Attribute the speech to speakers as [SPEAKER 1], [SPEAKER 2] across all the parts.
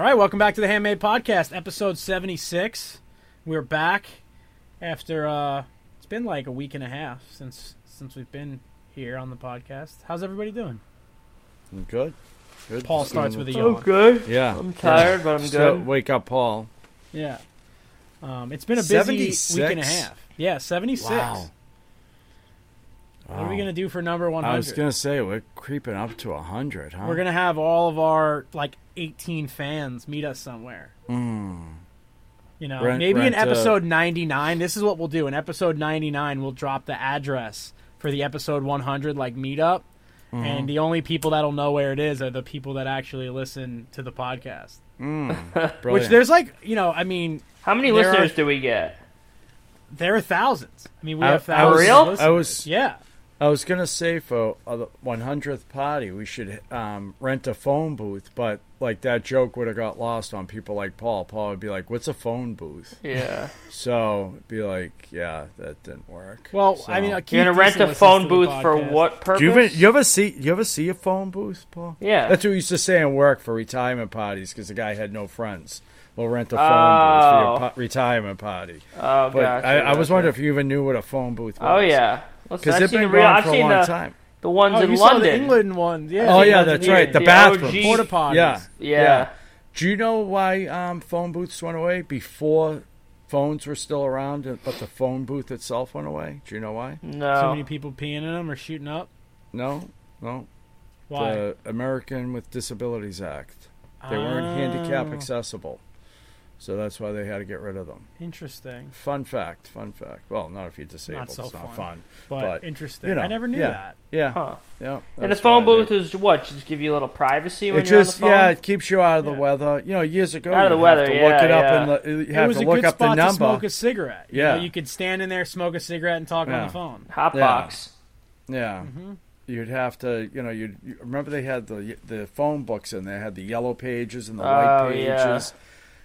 [SPEAKER 1] All right, welcome back to the Handmade Podcast, episode 76. We're back after uh it's been like a week and a half since since we've been here on the podcast. How's everybody doing?
[SPEAKER 2] Good. Good.
[SPEAKER 1] Paul starts with a
[SPEAKER 3] Oh,
[SPEAKER 1] yawn.
[SPEAKER 3] good.
[SPEAKER 2] Yeah.
[SPEAKER 3] I'm tired, but I'm
[SPEAKER 2] So,
[SPEAKER 3] good.
[SPEAKER 2] wake up, Paul.
[SPEAKER 1] Yeah. Um, it's been a busy week and a half. Yeah, 76.
[SPEAKER 2] Wow.
[SPEAKER 1] What are we going to do for number 100?
[SPEAKER 2] I was gonna say we're creeping up to hundred, huh?
[SPEAKER 1] We're going to have all of our like 18 fans meet us somewhere.
[SPEAKER 2] Mm.
[SPEAKER 1] You know,
[SPEAKER 2] Rent-
[SPEAKER 1] maybe in
[SPEAKER 2] rent a-
[SPEAKER 1] episode 99, this is what we'll do. In episode 99, we'll drop the address for the episode 100 like meetup.
[SPEAKER 2] Mm-hmm.
[SPEAKER 1] And the only people that'll know where it is are the people that actually listen to the podcast.
[SPEAKER 2] Mm.
[SPEAKER 1] Which there's like, you know, I mean,
[SPEAKER 3] How many
[SPEAKER 1] There are-
[SPEAKER 3] listeners do we get?
[SPEAKER 1] there are thousands. I mean, we
[SPEAKER 2] I-
[SPEAKER 1] have
[SPEAKER 2] I
[SPEAKER 1] thousands.
[SPEAKER 3] was- real?
[SPEAKER 1] listeners.
[SPEAKER 2] I was-
[SPEAKER 1] yeah.
[SPEAKER 2] I was gonna say for uh, the 100th party we should um, rent a phone booth, but like that joke would have got lost on people like Paul. Paul would be like, "What's a phone booth?"
[SPEAKER 3] Yeah.
[SPEAKER 2] So be like, "Yeah, that didn't work."
[SPEAKER 1] Well,
[SPEAKER 2] So-
[SPEAKER 1] I mean, uh,
[SPEAKER 3] You're gonna rent a phone booth for what purpose?
[SPEAKER 2] Do you, even, you ever see you ever see a phone booth, Paul?
[SPEAKER 3] Yeah.
[SPEAKER 2] That's what we used to say in work for retirement parties because the guy had no friends. We'll rent a phone booth for your
[SPEAKER 3] Oh.
[SPEAKER 2] po- retirement party.
[SPEAKER 3] oh,
[SPEAKER 2] But
[SPEAKER 3] gotcha,
[SPEAKER 2] I, I was
[SPEAKER 3] gotcha.
[SPEAKER 2] wondering if you even knew what a phone booth was.
[SPEAKER 3] Oh yeah. Listen,
[SPEAKER 2] because
[SPEAKER 3] I've
[SPEAKER 2] they've
[SPEAKER 3] seen
[SPEAKER 2] been
[SPEAKER 3] the real.
[SPEAKER 2] gone
[SPEAKER 3] I've
[SPEAKER 2] for a
[SPEAKER 3] seen
[SPEAKER 2] long
[SPEAKER 3] the
[SPEAKER 2] time.
[SPEAKER 3] the ones
[SPEAKER 1] Oh,
[SPEAKER 3] in
[SPEAKER 1] you saw
[SPEAKER 3] London.
[SPEAKER 1] the England one. Yeah.
[SPEAKER 2] Oh yeah, that's right. The,
[SPEAKER 3] the
[SPEAKER 2] bathroom.
[SPEAKER 3] OG.
[SPEAKER 1] Porta potties.
[SPEAKER 2] Yeah.
[SPEAKER 3] Yeah.
[SPEAKER 2] Do you know why um, phone booths went away before phones were still around, but the phone booth itself went away? Do you know why?
[SPEAKER 3] No.
[SPEAKER 1] Too many people peeing in them or shooting up.
[SPEAKER 2] No, no.
[SPEAKER 1] Why?
[SPEAKER 2] The American with Disabilities Act. They weren't handicap
[SPEAKER 1] Oh,
[SPEAKER 2] accessible, so that's why they had to get rid of them.
[SPEAKER 1] Interesting,
[SPEAKER 2] Fun fact. Fun fact. Well, not if you're disabled.
[SPEAKER 1] Not so
[SPEAKER 2] it's not
[SPEAKER 1] fun.
[SPEAKER 2] fun.
[SPEAKER 1] but,
[SPEAKER 2] But,
[SPEAKER 1] interesting.
[SPEAKER 2] you know,
[SPEAKER 1] I never knew
[SPEAKER 2] yeah.
[SPEAKER 1] that.
[SPEAKER 2] Yeah.
[SPEAKER 3] Huh.
[SPEAKER 2] Yeah.
[SPEAKER 3] And the phone
[SPEAKER 2] why they-
[SPEAKER 3] booth is what? Just give you a little privacy when
[SPEAKER 2] It
[SPEAKER 3] you're
[SPEAKER 2] just
[SPEAKER 3] on the phone.
[SPEAKER 2] yeah, it keeps you out of the
[SPEAKER 1] Yeah.
[SPEAKER 2] weather. You know, years ago,
[SPEAKER 3] Out of the weather,
[SPEAKER 2] have to
[SPEAKER 3] yeah,
[SPEAKER 2] look it up
[SPEAKER 3] yeah.
[SPEAKER 2] in the. You
[SPEAKER 1] It
[SPEAKER 2] have
[SPEAKER 1] was
[SPEAKER 2] to
[SPEAKER 1] a
[SPEAKER 2] look
[SPEAKER 1] good
[SPEAKER 2] up the
[SPEAKER 1] spot to
[SPEAKER 2] number.
[SPEAKER 1] smoke a cigarette. You
[SPEAKER 2] Yeah.
[SPEAKER 1] know, you could stand in there, smoke a cigarette, and talk on the phone.
[SPEAKER 3] Hot
[SPEAKER 2] Yeah.
[SPEAKER 3] box.
[SPEAKER 2] Yeah.
[SPEAKER 1] Mm-hmm.
[SPEAKER 2] You'd have to, you know, you'd you, remember they had the the phone books in there, had the yellow pages and the
[SPEAKER 3] Oh,
[SPEAKER 2] white pages. yeah.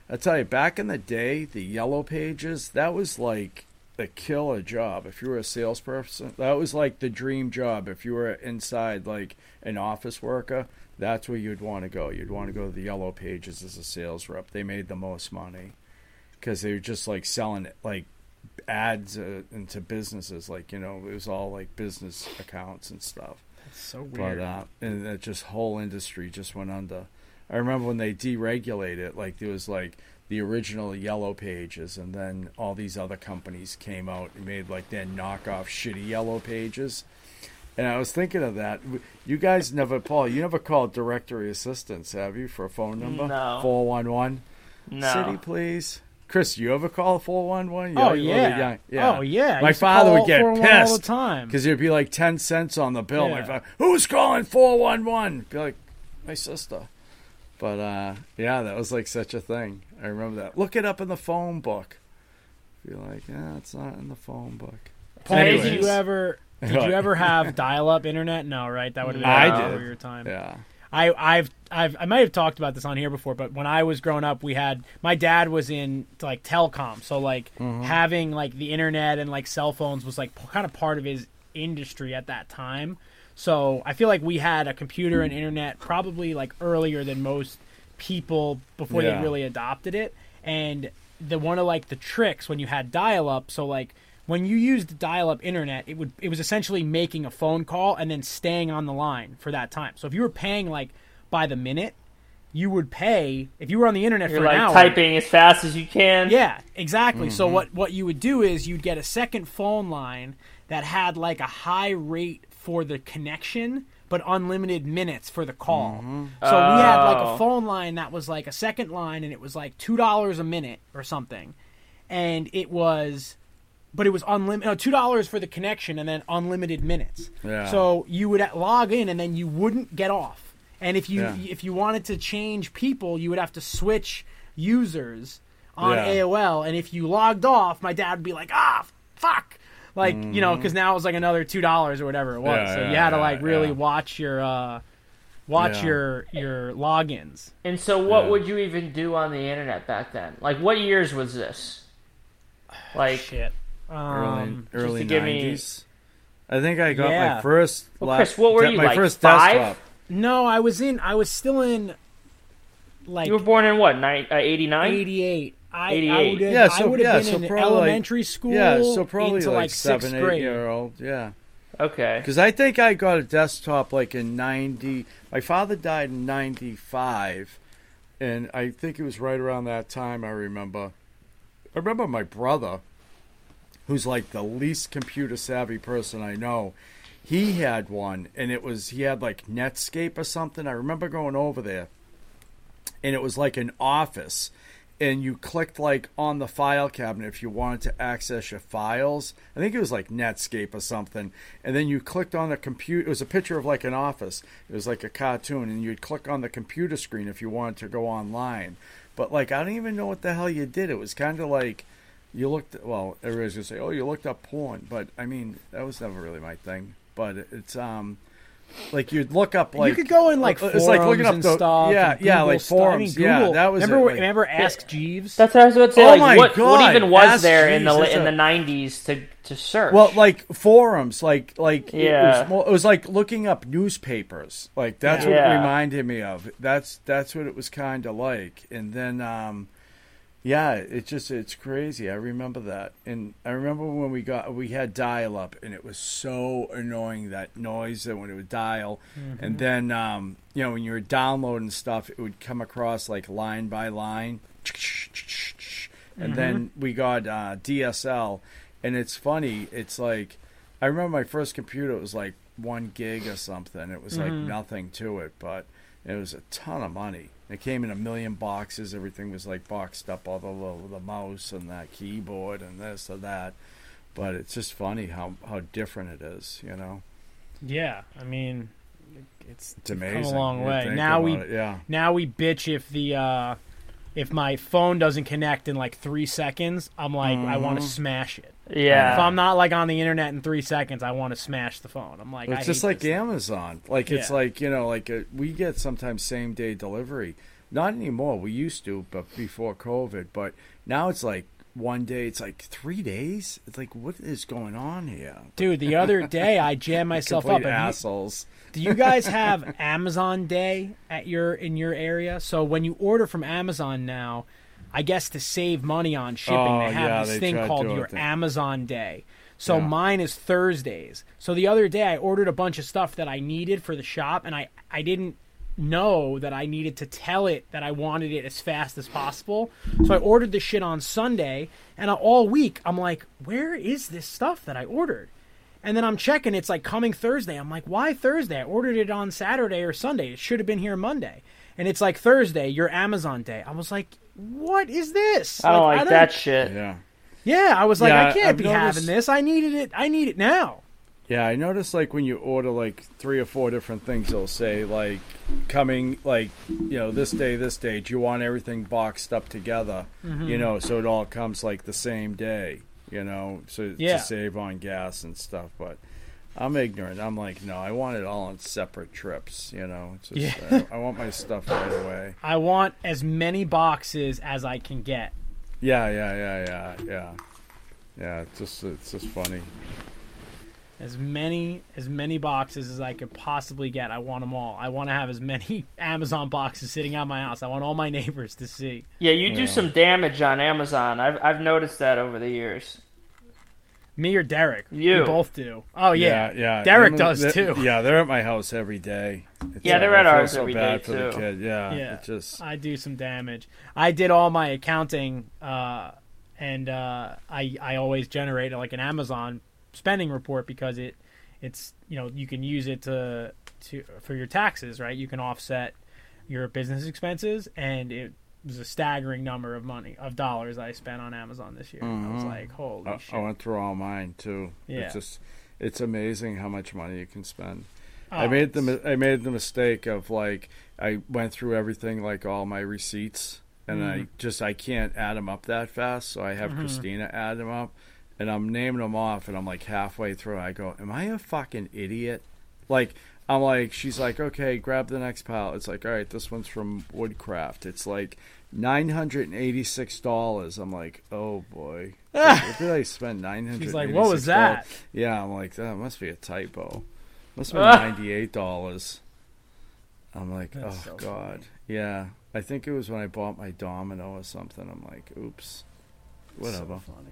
[SPEAKER 2] I tell you, back in the day, the yellow pages that was like the killer job. If you were a salesperson, that was like the dream job. If you were inside like an office worker, that's where you'd want to go. You'd want to go to the yellow pages as a sales rep. They made the most money because they were just like selling like ads uh, into businesses. Like you know, it was all like business accounts and stuff.
[SPEAKER 1] It's so weird.
[SPEAKER 2] But uh, and that just whole industry just went under. I remember when they deregulated it, like there was like the original yellow pages, and then all these other companies came out and made like their knockoff shitty yellow pages. And I was thinking of that. You guys never, Paul. You never called directory assistance, have you, for a phone number?
[SPEAKER 3] No.
[SPEAKER 2] Four one one.
[SPEAKER 3] No.
[SPEAKER 2] City, please. Chris, you ever call four one one?
[SPEAKER 1] Oh yeah.
[SPEAKER 2] yeah.
[SPEAKER 1] Oh yeah.
[SPEAKER 2] My father would get
[SPEAKER 1] 411 all the time.
[SPEAKER 2] because it'd be like ten cents on the bill. My father, who's calling four one one? Be like, my sister. But uh, yeah, that was like such a thing. I remember that. Look it up in the phone book. Be like, yeah, it's not in the phone book.
[SPEAKER 1] Paul,
[SPEAKER 3] Anyways.
[SPEAKER 1] did you ever? Did you ever have dial-up internet? No, right? That would have been
[SPEAKER 2] I did.
[SPEAKER 1] your time.
[SPEAKER 2] Yeah.
[SPEAKER 1] I, I've, I've, I might have talked about this on here before, but when I was growing up, we had my dad was in like telecom, so like
[SPEAKER 2] Mm-hmm.
[SPEAKER 1] having like the internet and like cell phones was like p- kind of part of his industry at that time. So I feel like we had a computer and internet probably like earlier than most people before
[SPEAKER 2] Yeah.
[SPEAKER 1] they really adopted it. And the one of like the tricks when you had dial up, so like when you used dial up internet, it would it was essentially making a phone call and then staying on the line for that time. So if you were paying like by the minute, you would pay if you were on the internet
[SPEAKER 3] You're
[SPEAKER 1] for
[SPEAKER 3] like
[SPEAKER 1] an hour.
[SPEAKER 3] typing as fast as you can.
[SPEAKER 1] Yeah, exactly. So
[SPEAKER 2] Mm-hmm.
[SPEAKER 1] what what you would do is you'd get a second phone line that had like a high rate for the connection but unlimited minutes for the call.
[SPEAKER 2] Mm-hmm.
[SPEAKER 1] So we had like
[SPEAKER 3] Oh.
[SPEAKER 1] a phone line that was like a second line and it was like $2 a minute or something. And it was but it was unlimited. No, two dollars for the connection and then unlimited minutes.
[SPEAKER 2] Yeah.
[SPEAKER 1] So you would log in and then you wouldn't get off. And if you
[SPEAKER 2] Yeah.
[SPEAKER 1] if you wanted to change people, you would have to switch users on
[SPEAKER 2] Yeah.
[SPEAKER 1] AOL. And if you logged off, my dad would be like, "Ah, fuck." Like you know, because now it was like another two dollars or whatever it was.
[SPEAKER 2] Mm-hmm. Yeah,
[SPEAKER 1] so
[SPEAKER 2] yeah,
[SPEAKER 1] you had to like really
[SPEAKER 2] yeah.
[SPEAKER 1] watch your uh, watch
[SPEAKER 2] Yeah.
[SPEAKER 1] your your logins.
[SPEAKER 3] And so, what
[SPEAKER 2] Yeah.
[SPEAKER 3] would you even do on the internet back then? Like, what years was this? Like,
[SPEAKER 1] Shit.
[SPEAKER 2] early
[SPEAKER 1] Um,
[SPEAKER 2] early
[SPEAKER 3] to give me-
[SPEAKER 2] nineties. I think I got
[SPEAKER 1] Yeah.
[SPEAKER 2] my first.
[SPEAKER 3] Well, Chris, what were you,
[SPEAKER 2] my
[SPEAKER 3] like,
[SPEAKER 2] first
[SPEAKER 3] five?
[SPEAKER 2] desktop.
[SPEAKER 1] no, I was in. I was still in. Like
[SPEAKER 3] you were born in what? Nine, uh, 89?
[SPEAKER 1] 88. I, I would have,
[SPEAKER 2] Yeah,
[SPEAKER 1] I
[SPEAKER 2] so
[SPEAKER 1] would have
[SPEAKER 2] yeah,
[SPEAKER 1] been
[SPEAKER 2] so
[SPEAKER 1] in
[SPEAKER 2] probably like-
[SPEAKER 1] elementary school.
[SPEAKER 2] Yeah, so probably
[SPEAKER 1] into
[SPEAKER 2] like,
[SPEAKER 1] like
[SPEAKER 2] seven,
[SPEAKER 1] sixth
[SPEAKER 2] eight
[SPEAKER 1] grade.
[SPEAKER 2] year old. Yeah.
[SPEAKER 3] Okay.
[SPEAKER 2] Because I think I got a desktop like in 90. My father died in 95. And I think it was right around that time, I remember. I remember my brother, who's like the least computer savvy person I know, he had one. And it was, he had like Netscape or something. I remember going over there. And it was like an office and you clicked like on the file cabinet if you wanted to access your files. I think it was like Netscape or something. And then you clicked on the computer. It was a picture of like an office. It was like a cartoon, and you'd click on the computer screen if you wanted to go online. But like I don't even know what the hell you did. It was kind of like you looked. Well, everybody's gonna say, "Oh, you looked up porn," but I mean that was never really my thing. But it's um. Like you'd look up like
[SPEAKER 1] you could go in like
[SPEAKER 2] it's
[SPEAKER 1] forums
[SPEAKER 2] like looking up
[SPEAKER 1] and
[SPEAKER 2] the
[SPEAKER 1] stuff.
[SPEAKER 2] yeah yeah
[SPEAKER 1] Google
[SPEAKER 2] like
[SPEAKER 1] stuff. I mean,
[SPEAKER 2] forums yeah
[SPEAKER 1] Google-
[SPEAKER 2] that was
[SPEAKER 1] remember
[SPEAKER 2] it, like-
[SPEAKER 1] remember Ask Jeeves.
[SPEAKER 3] That's what I was about to say.
[SPEAKER 2] Oh
[SPEAKER 3] like,
[SPEAKER 2] my
[SPEAKER 3] what,
[SPEAKER 2] God,
[SPEAKER 3] what even was
[SPEAKER 2] Ask
[SPEAKER 3] there in the in
[SPEAKER 2] a-
[SPEAKER 3] the nineties to to search?
[SPEAKER 2] Well, like forums, like like it,
[SPEAKER 3] Yeah.
[SPEAKER 2] was more, it was like looking up newspapers. Like that's what it reminded me of. That's that's what it was kind of like. And then, um, yeah, it just it's crazy. I remember that, and I remember when we got we had dial up, and it was so annoying that noise that when it would dial, and then um, you know when you were downloading stuff, it would come across like line by line, and then we got uh, DSL, and it's funny. It's like I remember my first computer. It was like one gig or something. It was like nothing to it, but it was a ton of money. It came in a million boxes. Everything was like boxed up, all the little, the mouse and that keyboard and this and that. But it's just funny how how different it is. You know,
[SPEAKER 1] Yeah, I mean, it's,
[SPEAKER 2] it's
[SPEAKER 1] come
[SPEAKER 2] amazing.
[SPEAKER 1] a long
[SPEAKER 2] You
[SPEAKER 1] way. Now we
[SPEAKER 2] it, yeah.
[SPEAKER 1] now we bitch if the uh, if my phone doesn't connect in like three seconds. I'm like, I want to
[SPEAKER 2] Mm-hmm.
[SPEAKER 1] smash it.
[SPEAKER 3] Yeah.
[SPEAKER 1] If I'm not like on the internet in three seconds, I want to smash the phone. I'm like, I
[SPEAKER 2] It's just
[SPEAKER 1] hate
[SPEAKER 2] like
[SPEAKER 1] this thing.
[SPEAKER 2] Amazon. Like it's
[SPEAKER 1] Yeah.
[SPEAKER 2] like you know, like uh we get sometimes same day delivery. Not anymore. We used to, but before COVID. But now it's like one day. It's like three days. It's like what is going on here?
[SPEAKER 1] dude. The other day, I jammed myself up.
[SPEAKER 2] Complete
[SPEAKER 1] Have you-
[SPEAKER 2] assholes.
[SPEAKER 1] Do you guys have Amazon Day at your in your area? So when you order from Amazon now, I guess to save money on shipping,
[SPEAKER 2] Oh,
[SPEAKER 1] they have
[SPEAKER 2] yeah,
[SPEAKER 1] this
[SPEAKER 2] they
[SPEAKER 1] thing called your
[SPEAKER 2] there.
[SPEAKER 1] Amazon Day. So
[SPEAKER 2] Yeah.
[SPEAKER 1] mine is Thursdays. So the other day I ordered a bunch of stuff that I needed for the shop and I I didn't know that I needed to tell it that I wanted it as fast as possible. So I ordered the shit on Sunday and all week I'm like, "Where is this stuff that I ordered?" And then I'm checking, it's like coming Thursday. I'm like, why Thursday? I ordered it on Saturday or Sunday. It should have been here Monday. And it's like Thursday, your Amazon day. I was like, what is this?
[SPEAKER 3] I don't like that shit.
[SPEAKER 2] Yeah.
[SPEAKER 1] Yeah, I was like,
[SPEAKER 2] Yeah,
[SPEAKER 1] I can't
[SPEAKER 2] I've
[SPEAKER 1] be
[SPEAKER 2] noticed-
[SPEAKER 1] having this. I needed it. I need it now.
[SPEAKER 2] Yeah, I noticed like when you order like three or four different things, it'll say like coming like you know this day, this day. Do you want everything boxed up together?
[SPEAKER 1] Mm-hmm.
[SPEAKER 2] You know, so it all comes like the same day. You know, so
[SPEAKER 1] Yeah.
[SPEAKER 2] to save on gas and stuff. But I'm ignorant. I'm like, no, I want it all on separate trips. You know, it's just,
[SPEAKER 1] Yeah.
[SPEAKER 2] I, I want my stuff right away.
[SPEAKER 1] I want as many boxes as I can get.
[SPEAKER 2] Yeah, yeah, yeah, yeah, yeah. Yeah, it's just it's just funny.
[SPEAKER 1] As many as many boxes as I could possibly get. I want them all. I want to have as many Amazon boxes sitting at my house. I want all my neighbors to see.
[SPEAKER 3] Yeah, you do
[SPEAKER 2] Yeah.
[SPEAKER 3] some damage on Amazon. I've I've noticed that over the years.
[SPEAKER 1] Me or Derek?
[SPEAKER 3] You.
[SPEAKER 1] We both do. Oh yeah,
[SPEAKER 2] yeah.
[SPEAKER 1] Derek
[SPEAKER 2] Them-
[SPEAKER 1] does
[SPEAKER 2] they-
[SPEAKER 1] too.
[SPEAKER 2] Yeah, they're at my house every day. It's,
[SPEAKER 3] Yeah, they're
[SPEAKER 2] I
[SPEAKER 3] at
[SPEAKER 2] feel
[SPEAKER 3] ours
[SPEAKER 2] so
[SPEAKER 3] every
[SPEAKER 2] bad
[SPEAKER 3] day,
[SPEAKER 2] for the
[SPEAKER 3] too.
[SPEAKER 2] kid. Yeah,
[SPEAKER 1] Yeah.
[SPEAKER 2] it just
[SPEAKER 1] I do some damage. I did all my accounting, uh, and uh, I I always generate like an Amazon spending report because it it's you know you can use it to to for your taxes, right? You can offset your business expenses, and it was a staggering number of money of dollars I spent on Amazon this year. I was
[SPEAKER 2] Mhm.
[SPEAKER 1] like, holy
[SPEAKER 2] I,
[SPEAKER 1] shit!
[SPEAKER 2] I went through all mine too.
[SPEAKER 1] Yeah.
[SPEAKER 2] It's just it's amazing how much money you can spend.
[SPEAKER 1] Oh,
[SPEAKER 2] I made the I made the mistake of like I went through everything like all my receipts and I
[SPEAKER 1] Mm-hmm.
[SPEAKER 2] just I can't add them up that fast, so I have
[SPEAKER 1] Mhm.
[SPEAKER 2] Christina add them up and I'm naming them off and I'm like halfway through I go, "Am I a fucking idiot?" Like I'm like she's like, "Okay, grab the next pile." It's like, "All right, this one's from Woodcraft." It's like $986. I'm like, "Oh boy." Like, what did I spend 986
[SPEAKER 1] She's like, what was that?
[SPEAKER 2] yeah, I'm like, that must be a typo. Must have been ninety eight dollars. I'm like,
[SPEAKER 1] That's
[SPEAKER 2] oh
[SPEAKER 1] so
[SPEAKER 2] god, yeah. I think it was when I bought my domino or something. I'm like, oops, whatever.
[SPEAKER 1] So funny.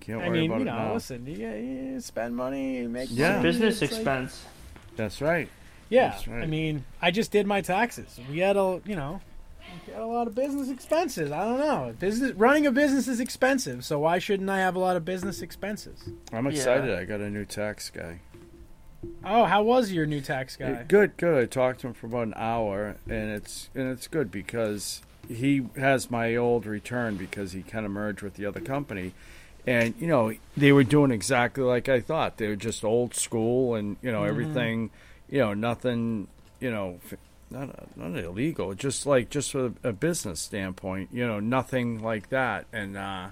[SPEAKER 2] Can't
[SPEAKER 1] I
[SPEAKER 2] worry
[SPEAKER 1] mean,
[SPEAKER 2] about
[SPEAKER 1] you
[SPEAKER 2] it
[SPEAKER 1] know,
[SPEAKER 2] now.
[SPEAKER 1] listen, you, you spend money, you make
[SPEAKER 2] Yeah.
[SPEAKER 1] money,
[SPEAKER 3] Business
[SPEAKER 1] it's like-
[SPEAKER 3] expense.
[SPEAKER 2] That's right.
[SPEAKER 1] yeah,
[SPEAKER 2] That's right.
[SPEAKER 1] I mean, I just did my taxes. We had a, you know, we had a lot of business expenses. I don't know, business running a business is expensive, so why shouldn't I have a lot of business expenses?
[SPEAKER 2] I'm
[SPEAKER 3] Yeah.
[SPEAKER 2] excited. I got a new tax guy.
[SPEAKER 1] Oh, how was your new tax guy?
[SPEAKER 2] Eh, Good, good. I talked to him for about an hour, and it's and it's good because he has my old return because he kind of merged with the other company, and you know they were doing exactly like I thought. They were just old school, and you know
[SPEAKER 1] Mm-hmm.
[SPEAKER 2] everything, you know nothing, you know. Not, not illegal, just like just from a business standpoint, you know, nothing like that. And uh,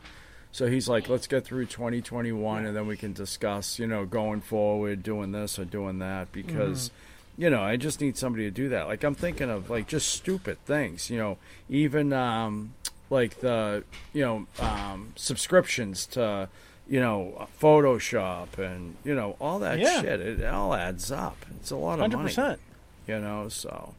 [SPEAKER 2] so he's like, let's get through 2021 and then we can discuss, you know, going forward, doing this or doing that because, you know, I just need somebody to do that. Like I'm thinking of like just stupid things, you know, even um, like the, you know, um, subscriptions to, you know, Photoshop and, you know, all that
[SPEAKER 1] Yeah.
[SPEAKER 2] shit. It all adds up. It's a lot of
[SPEAKER 1] Hundred
[SPEAKER 2] money,
[SPEAKER 1] percent.
[SPEAKER 2] you know, so,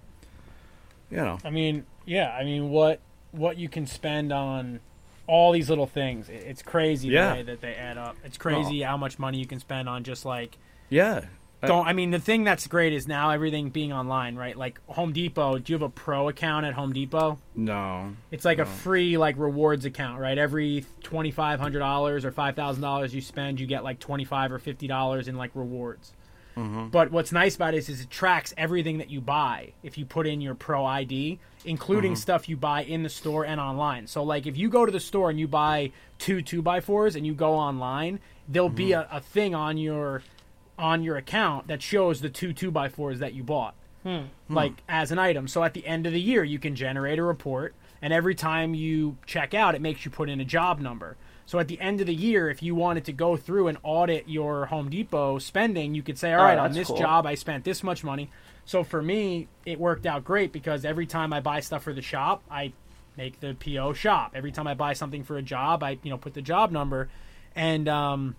[SPEAKER 2] you know.
[SPEAKER 1] I mean, yeah. I mean, what what you can spend on all these little things? it- It's crazy
[SPEAKER 2] Yeah.
[SPEAKER 1] the way that they add up. It's crazy how much money you can spend on just like
[SPEAKER 2] Yeah.
[SPEAKER 1] Don't. I mean, the thing that's great is now everything being online, right? Like Home Depot. Do you have a pro account at Home Depot?
[SPEAKER 2] No.
[SPEAKER 1] It's like a free like rewards account, right? Every twenty five hundred dollars or five thousand dollars you spend, you get like twenty five or fifty dollars in like rewards. Mm-hmm. But what's nice about it is, is it tracks everything that you buy if you put in your pro ID, including mm-hmm. stuff you buy in the store and online. So like if you go to the store and you buy two two by fours and you go online, there'll be mm-hmm. a, a thing on your on your account that shows the two two by fours that you bought like as an item. So at the end of the year, you can generate a report, and every time you check out, it makes you put in a job number. So at the end of the year, if you wanted to go through and audit your Home Depot spending, you could say, all right, Oh,
[SPEAKER 3] on
[SPEAKER 1] this
[SPEAKER 3] cool.
[SPEAKER 1] job, I spent this much money." So for me, it worked out great because every time I buy stuff for the shop, I make the PO shop. Every time I buy something for a job, I you know put the job number, and um,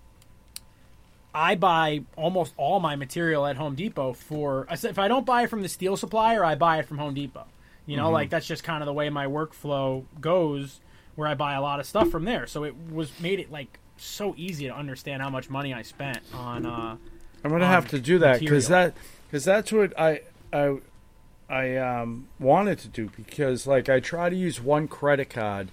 [SPEAKER 1] I buy almost all my material at Home Depot for I said if I don't buy it from the steel supplier, I buy it from Home Depot. You know, like that's just kind of the way my workflow goes where I buy a lot of stuff from there. So it was made it like so easy to understand how much money I spent on uh
[SPEAKER 2] I'm gonna have to do that because that because that's what I I I um wanted to do because like I try to use one credit card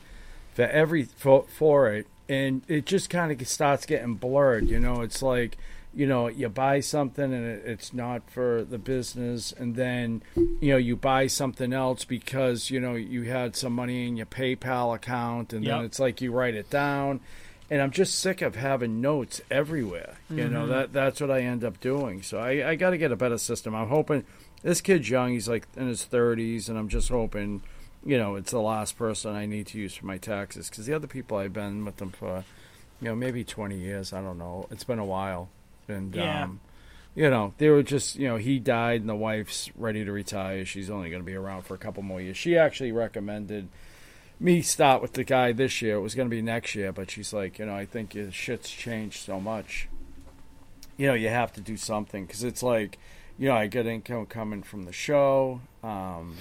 [SPEAKER 2] for every for, for it and it just kind of starts getting blurred. You know, it's like you know you buy something and it, it's not for the business and then you know you buy something else because you know you had some money in your PayPal account and then it's like you write it down and I'm just sick of having notes everywhere. You know mm-hmm. that that's what I end up doing. So I, I got to get a better system. I'm hoping this kid's young. He's like in his 30s, and I'm just hoping, you know, it's the last person I need to use for my taxes because the other people I've been with them for, you know, maybe 20 years. I don't know. It's been a while, and
[SPEAKER 1] Yeah.
[SPEAKER 2] um, you know, they were just, you know, he died and the wife's ready to retire. She's only going to be around for a couple more years. She actually recommended me start with the guy this year. It was going to be next year, but she's like, you know, I think your shit's changed so much. You know, you have to do something because it's like, you know, I get income coming from the show, um,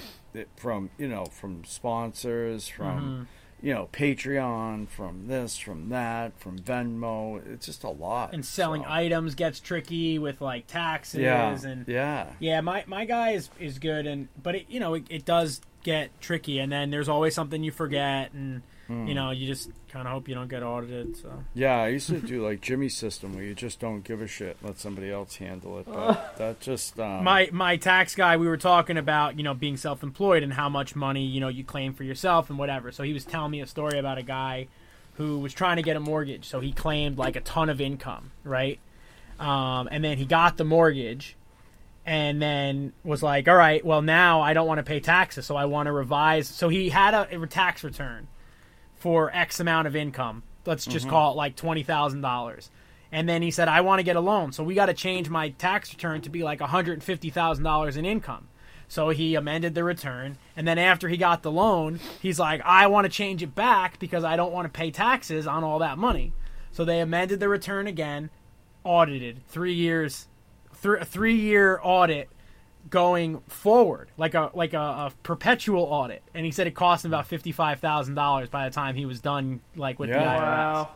[SPEAKER 2] from you know, from sponsors, from mm-hmm. you know, Patreon, from this, from that, from Venmo. It's just a lot.
[SPEAKER 1] and selling
[SPEAKER 2] so.
[SPEAKER 1] items gets tricky with like taxes
[SPEAKER 2] Yeah,
[SPEAKER 1] and
[SPEAKER 2] yeah.
[SPEAKER 1] Yeah, my, my guy is, is good, and but it, you know it, it does get tricky, and then there's always something you forget, and You know, you just kind of hope you don't get audited. So
[SPEAKER 2] Yeah, I used to do like Jimmy's system where you just don't give a shit, let somebody else handle it. But that just um,
[SPEAKER 1] my my tax guy, we were talking about you know being self-employed and how much money you know you claim for yourself and whatever. So he was telling me a story about a guy who was trying to get a mortgage. So he claimed like a ton of income, right? Um, and then he got the mortgage, and then was like, all right, well now I don't want to pay taxes, so I want to revise. So he had a, a tax return for X amount of income. Let's just mm-hmm. call it like twenty thousand dollars. And then he said, I want to get a loan, so we got to change my tax return to be like one hundred and fifty thousand dollars in income. So he amended the return, and then after he got the loan, he's like, I want to change it back because I don't want to pay taxes on all that money. So they amended the return again, audited three years, th- three year audit going forward, like a like a, a perpetual audit. And he said it cost him about fifty five thousand dollars by the time he was done, like with the IRS.
[SPEAKER 3] Wow.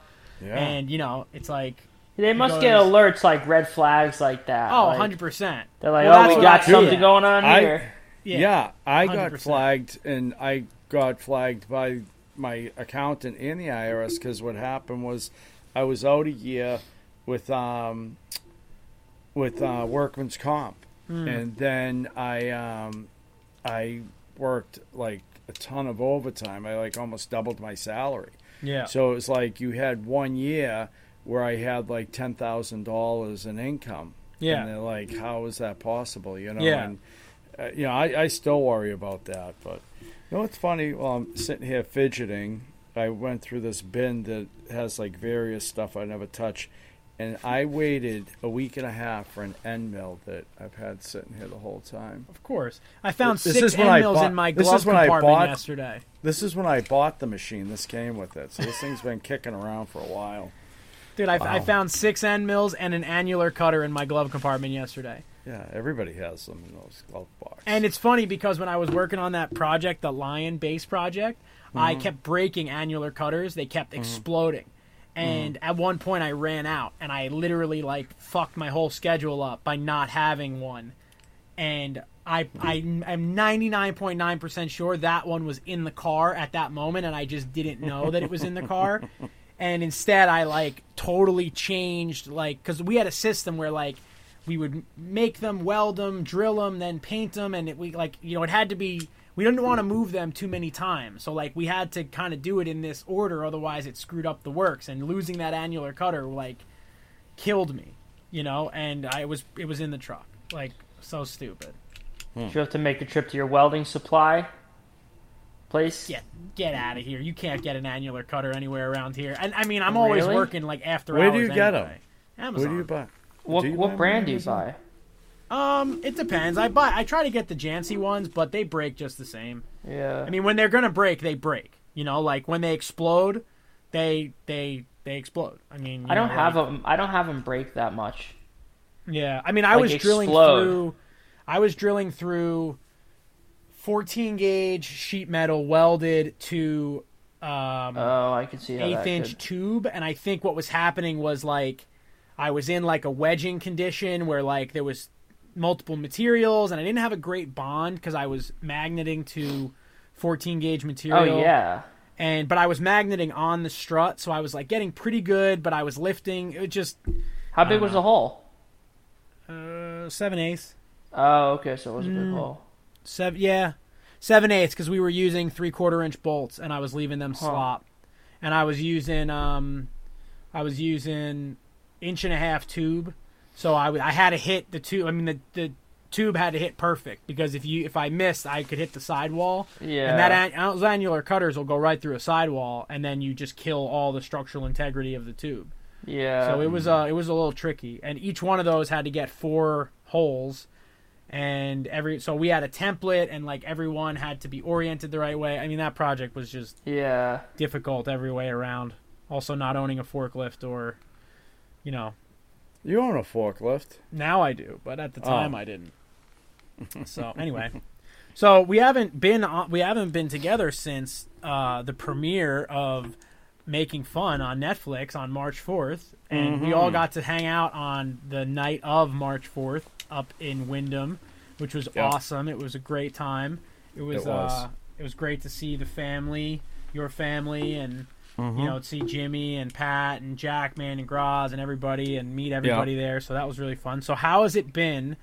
[SPEAKER 2] yeah.
[SPEAKER 1] And you know, it's like
[SPEAKER 3] They must
[SPEAKER 1] goes-
[SPEAKER 3] get alerts like red flags like that.
[SPEAKER 1] oh,
[SPEAKER 3] like,
[SPEAKER 1] 100 percent.
[SPEAKER 3] They're like,
[SPEAKER 1] Well,
[SPEAKER 3] oh, we
[SPEAKER 1] what
[SPEAKER 3] got
[SPEAKER 1] I-
[SPEAKER 3] something
[SPEAKER 1] yeah.
[SPEAKER 3] going on
[SPEAKER 2] I-
[SPEAKER 3] here.
[SPEAKER 2] yeah, I got
[SPEAKER 1] 100%.
[SPEAKER 2] flagged, and I got flagged by my accountant and the IRS because what happened was I was out a year with um with uh, workman's comp, and then I um I worked like a ton of overtime. I like almost doubled my salary.
[SPEAKER 1] Yeah.
[SPEAKER 2] So it was like you had one year where I had like ten thousand dollars in income.
[SPEAKER 1] Yeah.
[SPEAKER 2] And they're like, how is that possible? You know.
[SPEAKER 1] Yeah.
[SPEAKER 2] And uh, you know, I, I still worry about that. But you know what's funny? While I'm sitting here fidgeting, I went through this bin that has like various stuff I never touch, and I waited a week and a half for an end mill that I've had sitting here the whole time.
[SPEAKER 1] Of course. I found
[SPEAKER 2] This
[SPEAKER 1] six
[SPEAKER 2] is when I
[SPEAKER 1] end mills
[SPEAKER 2] bought-
[SPEAKER 1] in my
[SPEAKER 2] this
[SPEAKER 1] glove
[SPEAKER 2] is when I
[SPEAKER 1] compartment
[SPEAKER 2] bought-
[SPEAKER 1] yesterday.
[SPEAKER 2] This is when I bought the machine. This came with it, so this thing's been kicking around for a while.
[SPEAKER 1] Dude, I, I found six end mills and an annular cutter in my glove compartment yesterday.
[SPEAKER 2] Yeah, everybody has them in those glove boxes.
[SPEAKER 1] And it's funny because when I was working on that project, the Lion Base project, I mm-hmm. kept breaking annular cutters. They kept mm-hmm. exploding. And mm. at one point I ran out and I literally like fucked my whole schedule up by not having one. And I I am 99.9% sure that one was in the car at that moment and I just didn't know that it was in the car. And instead I like totally changed like cuz we had a system where like we would make them, weld them, drill them, then paint them, and it, we like you know it had to be. We didn't want to move them too many times, so like we had to kind of do it in this order, otherwise it screwed up the works. And losing that annular cutter like killed me, you know. And I was it was in the truck, like so stupid. Hmm.
[SPEAKER 3] Did you have to make a trip to your welding supply place?
[SPEAKER 1] Get get out of here! You can't get an annular cutter anywhere around here. And I mean, I'm always
[SPEAKER 3] Really?
[SPEAKER 1] working like after
[SPEAKER 2] Where
[SPEAKER 1] hours.
[SPEAKER 2] do you get 'em?
[SPEAKER 1] anyway.
[SPEAKER 2] Where
[SPEAKER 1] Amazon.
[SPEAKER 2] Where do you buy?
[SPEAKER 3] What,
[SPEAKER 2] Do you
[SPEAKER 3] what
[SPEAKER 2] buy
[SPEAKER 3] brand do you buy?
[SPEAKER 1] Um, it depends. I buy. I try to get the Jancy ones, but they break just the same.
[SPEAKER 3] Yeah.
[SPEAKER 1] I mean, when they're gonna break, they break. You know, like when they explode, they they they explode. I mean,
[SPEAKER 3] I don't
[SPEAKER 1] know,
[SPEAKER 3] have
[SPEAKER 1] like-
[SPEAKER 3] them. I don't have them break that much.
[SPEAKER 1] Yeah, I mean, I
[SPEAKER 3] like,
[SPEAKER 1] was drilling through. I was drilling through 14 gauge sheet metal welded to um,
[SPEAKER 3] Oh, I can see
[SPEAKER 1] eighth inch
[SPEAKER 3] could-
[SPEAKER 1] tube, and I think what was happening was like I was in like a wedging condition where like there was multiple materials, and I didn't have a great bond because I was magneting to 14 gauge material.
[SPEAKER 3] Oh yeah.
[SPEAKER 1] and but I was magneting on the strut, so I was like getting pretty good, but I was lifting. It just
[SPEAKER 3] How big was the hole?
[SPEAKER 1] uh, seven eighths,
[SPEAKER 3] Oh, okay. So it was a
[SPEAKER 1] Mm.
[SPEAKER 3] big hole.
[SPEAKER 1] seven yeah, seven eighths because we were using three quarter inch bolts, and I was leaving them slop, and I was using um, I was using inch and a half tube, so I I had to hit the tube. I mean the the tube had to hit perfect because if you if I missed, I could hit the sidewall.
[SPEAKER 3] Yeah.
[SPEAKER 1] And that an- those annular cutters will go right through a sidewall, and then you just kill all the structural integrity of the tube.
[SPEAKER 3] Yeah.
[SPEAKER 1] So it was uh, it was a little tricky, and each one of those had to get four holes, and every so we had a template, and like everyone had to be oriented the right way. I mean that project was just
[SPEAKER 3] Yeah.
[SPEAKER 1] difficult every way around. Also, not owning a forklift or, you know,
[SPEAKER 2] You own a forklift.
[SPEAKER 1] now I do, but at the time
[SPEAKER 2] Oh.
[SPEAKER 1] I didn't. So anyway, so we haven't been on, we haven't been together since uh, the premiere of Making Fun on Netflix on March fourth, and we all got to hang out on the night of March fourth up in Windham, which was
[SPEAKER 2] Yeah.
[SPEAKER 1] awesome. It was a great time. It was,
[SPEAKER 2] It was.
[SPEAKER 1] Uh, it was great to see the family. your family and
[SPEAKER 2] Mm-hmm.
[SPEAKER 1] you know see Jimmy and Pat and Jackman and Graz and everybody and meet everybody there. So that was really fun. So how has it been,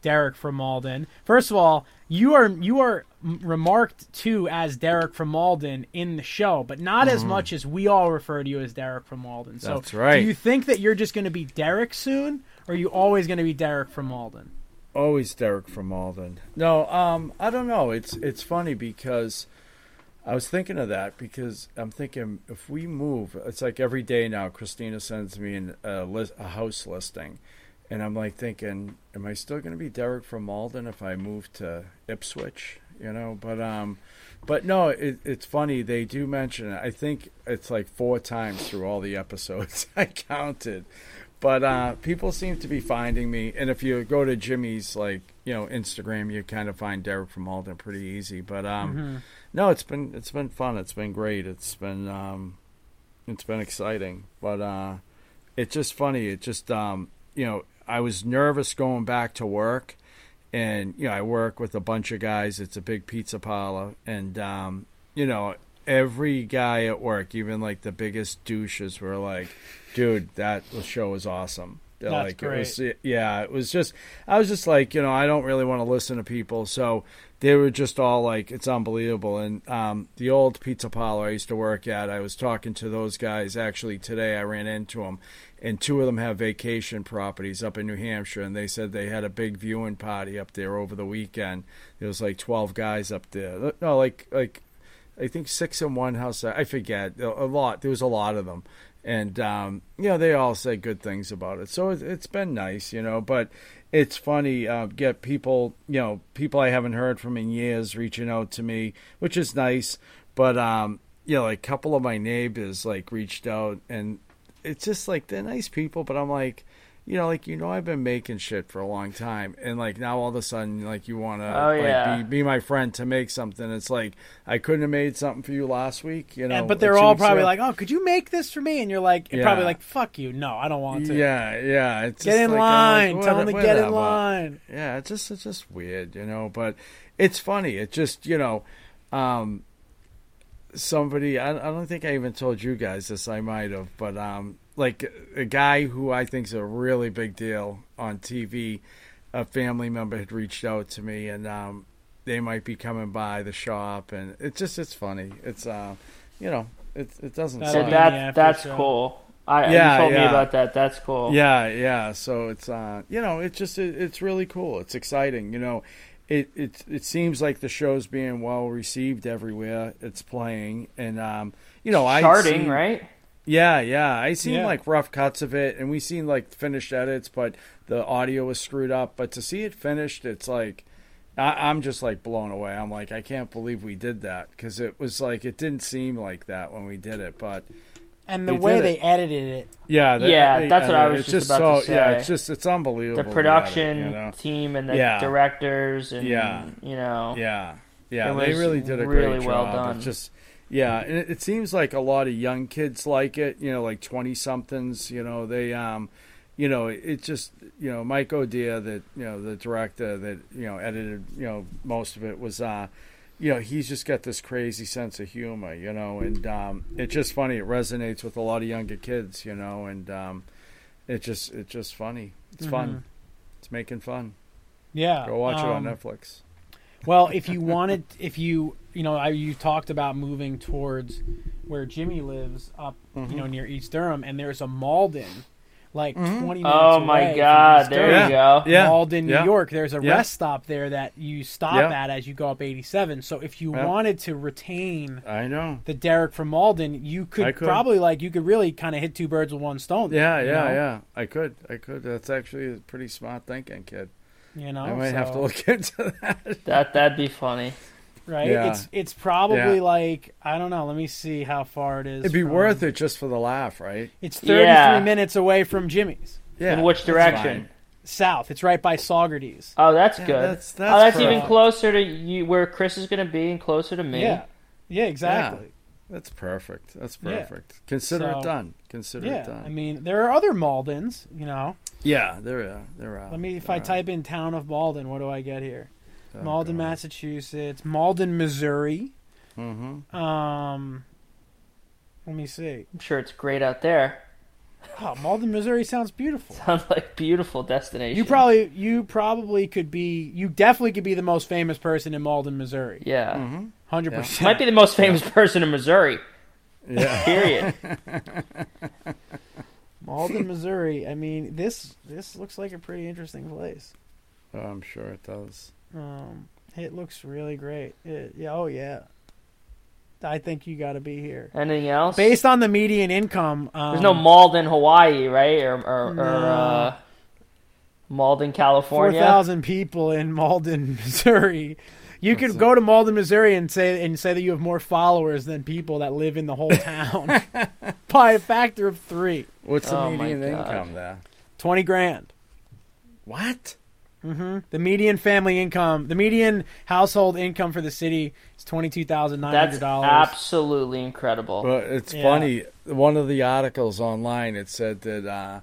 [SPEAKER 1] Derek from Malden? First of all, you are you are remarked to as Derek from Malden in the show, but not as much as we all refer to you as Derek from Malden. So
[SPEAKER 2] Mm-hmm. That's right.
[SPEAKER 1] Do you think that you're just going to be Derek soon, or are you always going to be Derek from Malden?
[SPEAKER 2] Always Derek from Malden. No, um, I don't know. It's it's funny because I was thinking of that because I'm thinking if we move, it's like every day now. Christina sends me an, a, list, a house listing, and I'm like thinking, am I still going to be Derek from Malden if I move to Ipswich? You know, but um, but no, it, it's funny. They do mention it. I think it's like four times through all the episodes. I counted. But uh, people seem to be finding me, and if you go to Jimmy's like you know Instagram, you kind of find Derek from Malden pretty easy. But um, no, it's been it's been fun. It's been great. It's been um, it's been exciting. But uh, it's just funny. It just um, you know I was nervous going back to work, and you know I work with a bunch of guys. It's a big pizza parlor, and um, you know every guy at work, even like the biggest douches, were like, "Dude, that show was awesome."
[SPEAKER 1] That's
[SPEAKER 2] like, It was, yeah, it was just. I was just like, you know, I don't really want to listen to people, so they were just all like, "It's unbelievable." And um, the old pizza parlor I used to work at, I was talking to those guys actually today. I ran into them, and two of them have vacation properties up in New Hampshire, and they said they had a big viewing party up there over the weekend. There was like twelve guys up there. No, like like I think six in one house. I forget a lot. There was a lot of them, and um, you know they all say good things about it. So it, it's been nice, you know. But it's funny uh, get people, you know, people I haven't heard from in years reaching out to me, which is nice. But um, you know, like a couple of my neighbors like reached out, and it's just like they're nice people. But I'm like. You know, like you know, I've been making shit for a long time, and like now all of a sudden, like you want to
[SPEAKER 3] Oh,
[SPEAKER 2] like
[SPEAKER 3] yeah.
[SPEAKER 2] be, be my friend to make something. It's like I couldn't have made something for you last week, you know.
[SPEAKER 1] And, but they're all probably like, "Oh, could you make this for me?" And you're like,
[SPEAKER 2] Yeah.
[SPEAKER 1] probably like, "Fuck you, no, I don't want to."
[SPEAKER 2] yeah, yeah. It's
[SPEAKER 1] Get in
[SPEAKER 2] like,
[SPEAKER 1] line.
[SPEAKER 2] like,
[SPEAKER 1] Tell them to get in line.
[SPEAKER 2] Yeah, it's just it's just weird, you know. But it's funny. It just you know, um, somebody. I, I don't think I even told you guys this. I might have, but um, like a guy who I think is a really big deal on TV. A family member had reached out to me, and um, they might be coming by the shop, and it's just it's funny. It's uh, you know, it it doesn't.
[SPEAKER 1] That'll
[SPEAKER 3] So
[SPEAKER 1] be
[SPEAKER 2] suck.
[SPEAKER 1] in the
[SPEAKER 3] that that's
[SPEAKER 1] show.
[SPEAKER 3] cool. I
[SPEAKER 2] Yeah,
[SPEAKER 3] you told me about that. That's cool.
[SPEAKER 2] Yeah, yeah. So it's uh, you know, it's just it, it's really cool. It's exciting. You know, it it it seems like the show's being well received everywhere. It's playing, and um, you know, I
[SPEAKER 3] Charting, right?
[SPEAKER 2] Yeah, yeah. I seen
[SPEAKER 1] Yeah.
[SPEAKER 2] like rough cuts of it, and we seen like finished edits, but the audio was screwed up. But to see it finished, it's like. I, I'm just like blown away. I'm like, I can't believe we did that because it was like it didn't seem like that when we did it, but
[SPEAKER 1] And the
[SPEAKER 2] They
[SPEAKER 1] way they edited it,
[SPEAKER 2] yeah, that-
[SPEAKER 3] Yeah,
[SPEAKER 2] they-
[SPEAKER 3] that's what I was
[SPEAKER 2] it's
[SPEAKER 3] just about to
[SPEAKER 2] so, Yeah,
[SPEAKER 3] say.
[SPEAKER 2] it's just it's unbelievable.
[SPEAKER 3] The production
[SPEAKER 2] it, you know?
[SPEAKER 3] team and the
[SPEAKER 2] Yeah.
[SPEAKER 3] directors and
[SPEAKER 2] Yeah.
[SPEAKER 3] you know
[SPEAKER 2] Yeah, yeah, they really did a
[SPEAKER 3] really
[SPEAKER 2] great
[SPEAKER 3] well
[SPEAKER 2] job.
[SPEAKER 3] done.
[SPEAKER 2] It's just yeah, and it, it seems like a lot of young kids like it. You know, like twenty somethings. You know, they um, you know, it just you know Mike O'Dear, that you know the director that you know edited you know most of it was uh. You know, he's just got this crazy sense of humor, you know, and um, it's just funny. It resonates with a lot of younger kids, you know, and um, it just it's just funny. It's fun. It's making fun.
[SPEAKER 1] yeah.
[SPEAKER 2] Go watch it on
[SPEAKER 1] um,
[SPEAKER 2] Netflix.
[SPEAKER 1] Well, if you wanted, if you, you know, I, you talked about moving towards where Jimmy lives up,
[SPEAKER 2] Mm-hmm.
[SPEAKER 1] you know, near East Durham, and there's a Malden, like mm-hmm. 20 minutes
[SPEAKER 3] Oh
[SPEAKER 1] away
[SPEAKER 3] my god,
[SPEAKER 1] East
[SPEAKER 3] there you go.
[SPEAKER 2] Yeah.
[SPEAKER 1] Malden, New
[SPEAKER 2] yeah.
[SPEAKER 1] York. There's a
[SPEAKER 2] Yeah.
[SPEAKER 1] rest stop there that you stop
[SPEAKER 2] Yeah.
[SPEAKER 1] at as you go up 87. So if you
[SPEAKER 2] Yeah.
[SPEAKER 1] wanted to retain
[SPEAKER 2] I know.
[SPEAKER 1] the Derek from Malden, you could,
[SPEAKER 2] could.
[SPEAKER 1] probably like you could really kind of hit two birds with one stone.
[SPEAKER 2] Yeah,
[SPEAKER 1] you
[SPEAKER 2] yeah,
[SPEAKER 1] know?
[SPEAKER 2] yeah. I could, I could. That's actually a pretty smart thinking, kid.
[SPEAKER 1] You know,
[SPEAKER 2] I might have to look into that.
[SPEAKER 3] That that'd be funny.
[SPEAKER 1] Right.
[SPEAKER 2] Yeah.
[SPEAKER 1] It's it's probably
[SPEAKER 2] Yeah.
[SPEAKER 1] like I don't know. Let me see how far it is.
[SPEAKER 2] It'd be
[SPEAKER 1] from-
[SPEAKER 2] worth it just for the laugh, right?
[SPEAKER 1] It's 33
[SPEAKER 3] Yeah.
[SPEAKER 1] minutes away from Jimmy's.
[SPEAKER 2] Yeah.
[SPEAKER 3] In which direction?
[SPEAKER 1] South. It's right by Saugerties.
[SPEAKER 3] Oh, that's
[SPEAKER 2] Yeah,
[SPEAKER 3] good.
[SPEAKER 2] that's-
[SPEAKER 3] oh,
[SPEAKER 2] that's
[SPEAKER 3] that's even closer to you, where Chris is going to be, and closer to me.
[SPEAKER 1] Yeah. Yeah, exactly.
[SPEAKER 2] That's perfect. That's
[SPEAKER 1] Yeah.
[SPEAKER 2] perfect. Consider
[SPEAKER 1] So-
[SPEAKER 2] it done. Consider
[SPEAKER 1] Yeah.
[SPEAKER 2] it done.
[SPEAKER 1] I mean, there are other Maldens, you know.
[SPEAKER 2] yeah, there are. Uh, there are.
[SPEAKER 1] Let me if I
[SPEAKER 2] are.
[SPEAKER 1] type in town of Malden, what do I get here?
[SPEAKER 2] Oh,
[SPEAKER 1] Malden,
[SPEAKER 2] God.
[SPEAKER 1] Massachusetts, Malden, Missouri.
[SPEAKER 2] Mhm.
[SPEAKER 1] Um Let me see.
[SPEAKER 3] I'm sure it's great out there.
[SPEAKER 1] Oh, Malden, Missouri sounds beautiful.
[SPEAKER 3] Sounds like beautiful destination.
[SPEAKER 1] You probably, you probably could be, you definitely could be the most famous person in Malden, Missouri.
[SPEAKER 3] yeah.
[SPEAKER 1] Hundred percent.
[SPEAKER 3] Might be the most famous person in Missouri.
[SPEAKER 2] Yeah.
[SPEAKER 3] Period.
[SPEAKER 1] Malden, Missouri. I mean, this this looks like a pretty interesting place.
[SPEAKER 2] Oh, I'm sure it does.
[SPEAKER 1] Um, it looks really great. It, yeah, oh yeah. I think you got to be here.
[SPEAKER 3] Anything else?
[SPEAKER 1] Based on the median income, um,
[SPEAKER 3] There's no Malden, Hawaii, right? Or or, or uh, Malden, California.
[SPEAKER 1] Four thousand people in Malden, Missouri. You could go to Malden, Missouri, and say and say that you have more followers than people that live in the whole town by a factor of three.
[SPEAKER 2] What's the
[SPEAKER 3] Oh my
[SPEAKER 2] median income there?
[SPEAKER 1] Twenty grand.
[SPEAKER 2] What?
[SPEAKER 1] The median family income, the median household income for the city is twenty two thousand nine hundred
[SPEAKER 3] That's
[SPEAKER 1] dollars.
[SPEAKER 3] absolutely incredible.
[SPEAKER 2] Well, it's
[SPEAKER 1] Yeah.
[SPEAKER 2] funny. One of the articles online it said that uh,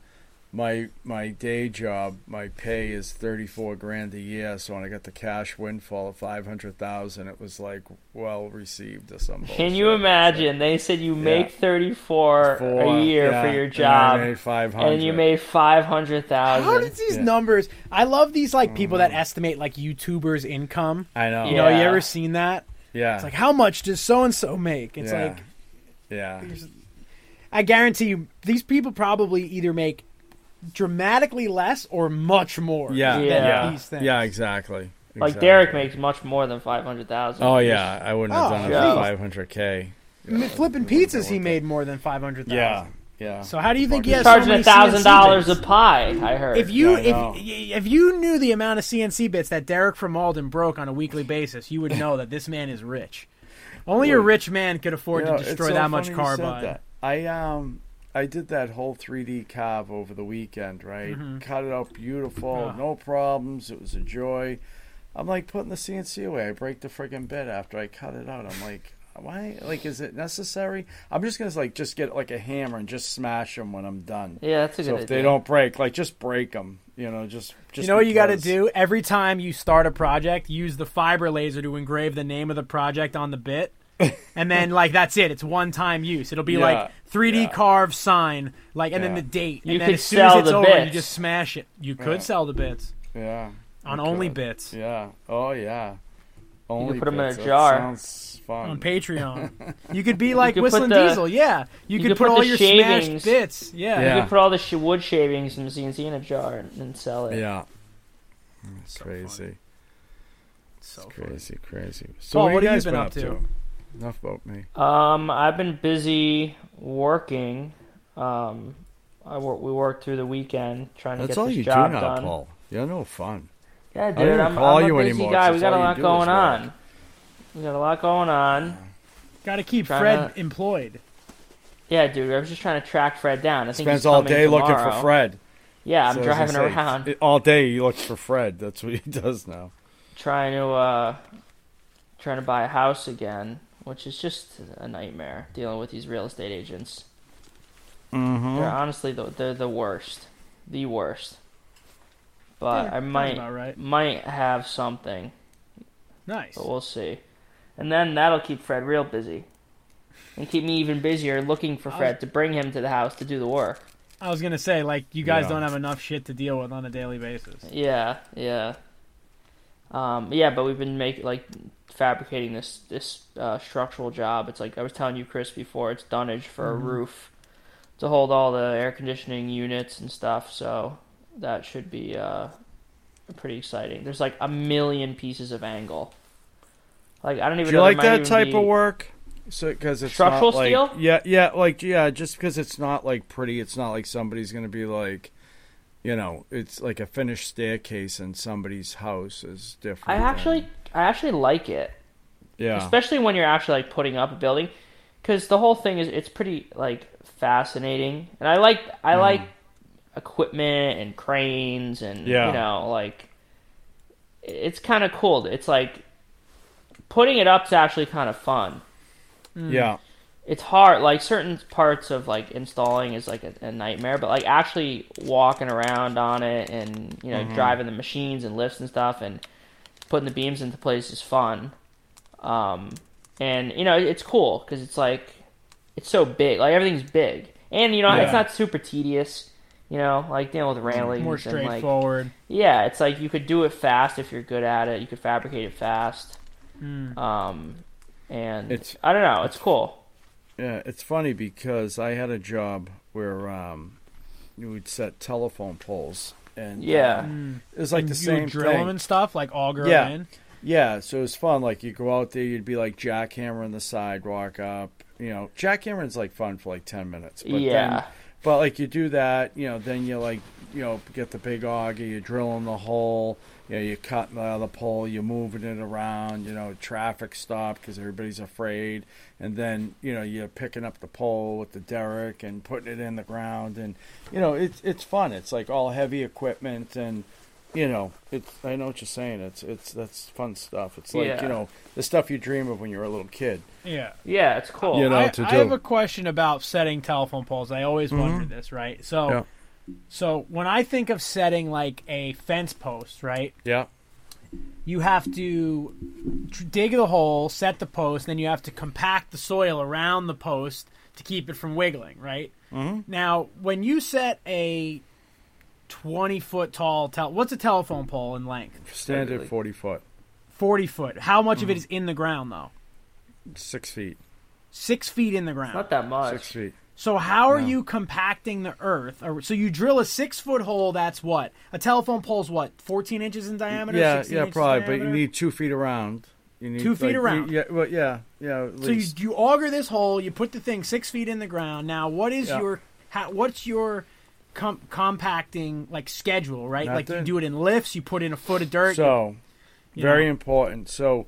[SPEAKER 2] my my day job, my pay is thirty four grand a year. So when I got the cash windfall of five hundred thousand, it was like well received or something.
[SPEAKER 3] Can you imagine? They said you make
[SPEAKER 2] Yeah.
[SPEAKER 3] 34 a year for your job,
[SPEAKER 2] five hundred,
[SPEAKER 3] and you made 500,000.
[SPEAKER 1] How did these
[SPEAKER 2] Yeah.
[SPEAKER 1] numbers? I love these like people that mm. estimate like YouTubers' income.
[SPEAKER 2] I know.
[SPEAKER 1] You know, you ever seen that?
[SPEAKER 2] Yeah.
[SPEAKER 1] It's like how much does so and so make? It's
[SPEAKER 2] yeah.
[SPEAKER 1] like
[SPEAKER 2] yeah.
[SPEAKER 1] I guarantee you, these people probably either make dramatically less or much more.
[SPEAKER 2] Yeah.
[SPEAKER 1] than
[SPEAKER 3] Yeah.
[SPEAKER 1] these things.
[SPEAKER 2] Yeah. Exactly.
[SPEAKER 3] Like Derek makes much more than 500,000.
[SPEAKER 2] Oh yeah, I wouldn't have
[SPEAKER 1] Oh,
[SPEAKER 2] done it for five hundred k.
[SPEAKER 1] mean, flipping pizzas, he made more than five hundred thousand.
[SPEAKER 2] Yeah. Yeah.
[SPEAKER 1] So how do you think he
[SPEAKER 2] Fucking
[SPEAKER 1] has
[SPEAKER 3] Charging a thousand dollars a pie. I heard.
[SPEAKER 1] If you
[SPEAKER 2] Yeah,
[SPEAKER 1] if if you knew the amount of CNC bits that Derek from Malden broke on a weekly basis, you would know that this man is rich. Only a rich man could afford
[SPEAKER 2] You
[SPEAKER 1] to
[SPEAKER 2] it's
[SPEAKER 1] destroy
[SPEAKER 2] so
[SPEAKER 1] that much
[SPEAKER 2] funny you said
[SPEAKER 1] carbide.
[SPEAKER 2] that. I um I did that whole 3D carve over the weekend, right? Cut it out beautiful,
[SPEAKER 1] Mm-hmm.
[SPEAKER 2] No problems. It was a joy. I'm like putting the CNC away. I break the friggin' bit after I cut it out. I'm like, why? Like, is it necessary? I'm just gonna like just get like a hammer and just smash them when I'm done.
[SPEAKER 3] yeah, that's a
[SPEAKER 2] So
[SPEAKER 3] good
[SPEAKER 2] if
[SPEAKER 3] idea.
[SPEAKER 2] they don't break, like just break them. You know, just just.
[SPEAKER 1] you know what you got to do every time you start a project? Use the fiber laser to engrave the name of the project on the bit, and then like that's it. It's one time use. It'll be
[SPEAKER 2] Yeah,
[SPEAKER 1] like 3D
[SPEAKER 2] yeah.
[SPEAKER 1] carved sign, like and then the date.
[SPEAKER 3] You
[SPEAKER 1] and then
[SPEAKER 3] could
[SPEAKER 1] as soon as
[SPEAKER 3] sell
[SPEAKER 1] it's
[SPEAKER 3] the
[SPEAKER 1] over, you just smash it. You could
[SPEAKER 2] Yeah.
[SPEAKER 1] sell the bits
[SPEAKER 2] Yeah.
[SPEAKER 1] on only
[SPEAKER 2] could.
[SPEAKER 1] bits
[SPEAKER 2] Yeah. Oh yeah. Only
[SPEAKER 3] put 'em in a
[SPEAKER 2] bits. That
[SPEAKER 3] jar.
[SPEAKER 2] Sounds fun.
[SPEAKER 1] on Patreon. You could be like
[SPEAKER 3] could
[SPEAKER 1] Whistling
[SPEAKER 3] the-
[SPEAKER 1] Diesel. Yeah, you,
[SPEAKER 3] you
[SPEAKER 1] could,
[SPEAKER 3] could
[SPEAKER 1] put,
[SPEAKER 3] put
[SPEAKER 1] all your
[SPEAKER 3] shavings-
[SPEAKER 1] smashed bits. Yeah.
[SPEAKER 2] Yeah.
[SPEAKER 3] You could put all the sh- wood shavings from CNC in a jar and, and sell it.
[SPEAKER 2] Yeah. It's
[SPEAKER 1] So
[SPEAKER 2] crazy.
[SPEAKER 1] funny. So funny.
[SPEAKER 2] Crazy, crazy. So
[SPEAKER 1] Paul,
[SPEAKER 2] what,
[SPEAKER 1] what
[SPEAKER 2] you
[SPEAKER 1] have
[SPEAKER 2] guys
[SPEAKER 1] you been
[SPEAKER 2] been
[SPEAKER 1] up to?
[SPEAKER 2] Enough about me.
[SPEAKER 3] Um, I've been busy working. Um, I wor- we worked through the weekend trying to
[SPEAKER 2] That's
[SPEAKER 3] get
[SPEAKER 2] all
[SPEAKER 3] this
[SPEAKER 2] you do
[SPEAKER 3] job
[SPEAKER 2] now,
[SPEAKER 3] done.
[SPEAKER 2] Paul. You're no fun.
[SPEAKER 3] Yeah,
[SPEAKER 2] don't
[SPEAKER 3] dude, I'm,
[SPEAKER 2] call
[SPEAKER 3] I'm a
[SPEAKER 2] you
[SPEAKER 3] busy
[SPEAKER 2] anymore,
[SPEAKER 3] guy.
[SPEAKER 2] 'cause
[SPEAKER 3] We got a
[SPEAKER 2] all you
[SPEAKER 3] lot
[SPEAKER 2] do is
[SPEAKER 3] going
[SPEAKER 2] work.
[SPEAKER 3] on. We got a lot going on.
[SPEAKER 1] Got to keep
[SPEAKER 3] Trying
[SPEAKER 1] Fred
[SPEAKER 3] to-
[SPEAKER 1] employed.
[SPEAKER 3] Yeah, dude, I was just trying to track Fred down. I think
[SPEAKER 2] Spends
[SPEAKER 3] he's
[SPEAKER 2] all
[SPEAKER 3] coming
[SPEAKER 2] day looking for
[SPEAKER 3] tomorrow.
[SPEAKER 2] Fred.
[SPEAKER 3] Yeah, I'm
[SPEAKER 2] So as I
[SPEAKER 3] driving
[SPEAKER 2] say,
[SPEAKER 3] around
[SPEAKER 2] it- all day. He looks for Fred. That's what he does now.
[SPEAKER 3] trying to uh, trying to buy a house again, which is just a nightmare dealing with these real estate agents.
[SPEAKER 2] Mm-hmm.
[SPEAKER 3] They're honestly the, they're the worst, the worst. But
[SPEAKER 1] Yeah,
[SPEAKER 3] I might
[SPEAKER 1] right.
[SPEAKER 3] might have something,
[SPEAKER 1] Nice.
[SPEAKER 3] but we'll see. And then that'll keep Fred real busy, and keep me even busier looking for
[SPEAKER 1] I was-
[SPEAKER 3] Fred to bring him to the house to do the work.
[SPEAKER 1] I was gonna say like you guys
[SPEAKER 2] Yeah.
[SPEAKER 1] don't have enough shit to deal with on a daily basis.
[SPEAKER 3] Yeah, yeah. Um, yeah, but we've been making like fabricating this this uh, structural job. It's like I was telling you, Chris, before. It's dunnage for a roof to hold all the air conditioning units and stuff. So that should be uh, pretty exciting. There's like a million pieces of angle. Like I don't even
[SPEAKER 2] Do you like that type
[SPEAKER 3] be-
[SPEAKER 2] of work? So because it's
[SPEAKER 3] Structural
[SPEAKER 2] not like,
[SPEAKER 3] steel?
[SPEAKER 2] Yeah, yeah, like yeah, just because it's not like pretty. It's not like somebody's gonna be like, you know, it's like a finished staircase in somebody's house is different.
[SPEAKER 3] I
[SPEAKER 2] than-
[SPEAKER 3] actually, I actually like it.
[SPEAKER 2] yeah,
[SPEAKER 3] especially when you're actually like putting up a building because the whole thing is it's pretty like fascinating and i like i
[SPEAKER 2] Mm.
[SPEAKER 3] like equipment and cranes and
[SPEAKER 2] Yeah.
[SPEAKER 3] you know like it's kind of cool it's like putting it up's actually kind of fun
[SPEAKER 2] yeah,
[SPEAKER 3] it's hard like certain parts of like installing is like a, a nightmare but like actually walking around on it and you know driving the machines and lifts and stuff and putting the beams into place is fun um and you know it's cool because it's like it's so big. Like everything's big, and you know
[SPEAKER 2] Yeah.
[SPEAKER 3] it's not super tedious. You know, like dealing with railings
[SPEAKER 1] More
[SPEAKER 3] and like
[SPEAKER 1] straightforward.
[SPEAKER 3] yeah, it's like you could do it fast if you're good at it. You could fabricate it fast. Um, and
[SPEAKER 2] It's-
[SPEAKER 3] I don't know, it's cool.
[SPEAKER 2] Yeah, it's funny because I had a job where um, you would set telephone poles, and
[SPEAKER 3] Yeah.
[SPEAKER 2] um, it was like
[SPEAKER 1] And
[SPEAKER 2] the
[SPEAKER 1] you
[SPEAKER 2] same
[SPEAKER 1] would drill
[SPEAKER 2] thing.
[SPEAKER 1] them and stuff, like auger
[SPEAKER 2] Yeah.
[SPEAKER 1] in.
[SPEAKER 2] Yeah, so it was fun. Like you go out there, you'd be like jackhammering the sidewalk up. You know, jackhammering's like fun for like ten minutes. But
[SPEAKER 3] Yeah.
[SPEAKER 2] Then, but like you do that, you know, then you like you know get the big auger, you drill in the hole. You know, you cut the other pole, you're moving it around. You know, traffic stop because everybody's afraid, and then you know you're picking up the pole with the derrick and putting it in the ground, and you know it's it's fun. It's like all heavy equipment and you know, it's I know what you're saying. It's it's that's fun stuff. It's like
[SPEAKER 3] Yeah.
[SPEAKER 2] you know the stuff you dream of when you're a little kid.
[SPEAKER 1] Yeah.
[SPEAKER 3] Yeah, it's cool.
[SPEAKER 2] You know,
[SPEAKER 1] I,
[SPEAKER 2] to
[SPEAKER 1] I
[SPEAKER 2] do.
[SPEAKER 1] have a question about setting telephone poles. I always wondered this, right? So,
[SPEAKER 2] Mm-hmm. Yeah.
[SPEAKER 1] So when I think of setting like a fence post, right?
[SPEAKER 2] Yeah,
[SPEAKER 1] You have to tr- dig the hole, set the post, then you have to compact the soil around the post to keep it from wiggling, right? Mm-hmm. Now, when you set a twenty foot tall, tel- what's a telephone pole in length?
[SPEAKER 2] standard forty foot,
[SPEAKER 1] Forty foot. How much
[SPEAKER 2] Mm-hmm.
[SPEAKER 1] of it is in the ground though?
[SPEAKER 2] six feet,
[SPEAKER 1] Six feet in the ground.
[SPEAKER 3] Not that much.
[SPEAKER 2] six feet.
[SPEAKER 1] So how are
[SPEAKER 2] No.
[SPEAKER 1] you compacting the earth? So you drill a six foot hole. That's what a telephone pole's what fourteen inches in diameter.
[SPEAKER 2] Yeah,
[SPEAKER 1] 16
[SPEAKER 2] yeah, probably. But you need two feet around. You need
[SPEAKER 1] Two feet
[SPEAKER 2] like, you-
[SPEAKER 1] around.
[SPEAKER 2] Yeah, well, yeah, yeah.
[SPEAKER 1] So you, you auger this hole. You put the thing six feet in the ground. Now, what is
[SPEAKER 2] Yeah.
[SPEAKER 1] your how, what's your com- compacting like schedule? Right, like you do it in lifts. You put in a foot of dirt.
[SPEAKER 2] so
[SPEAKER 1] you
[SPEAKER 2] very
[SPEAKER 1] know.
[SPEAKER 2] important. So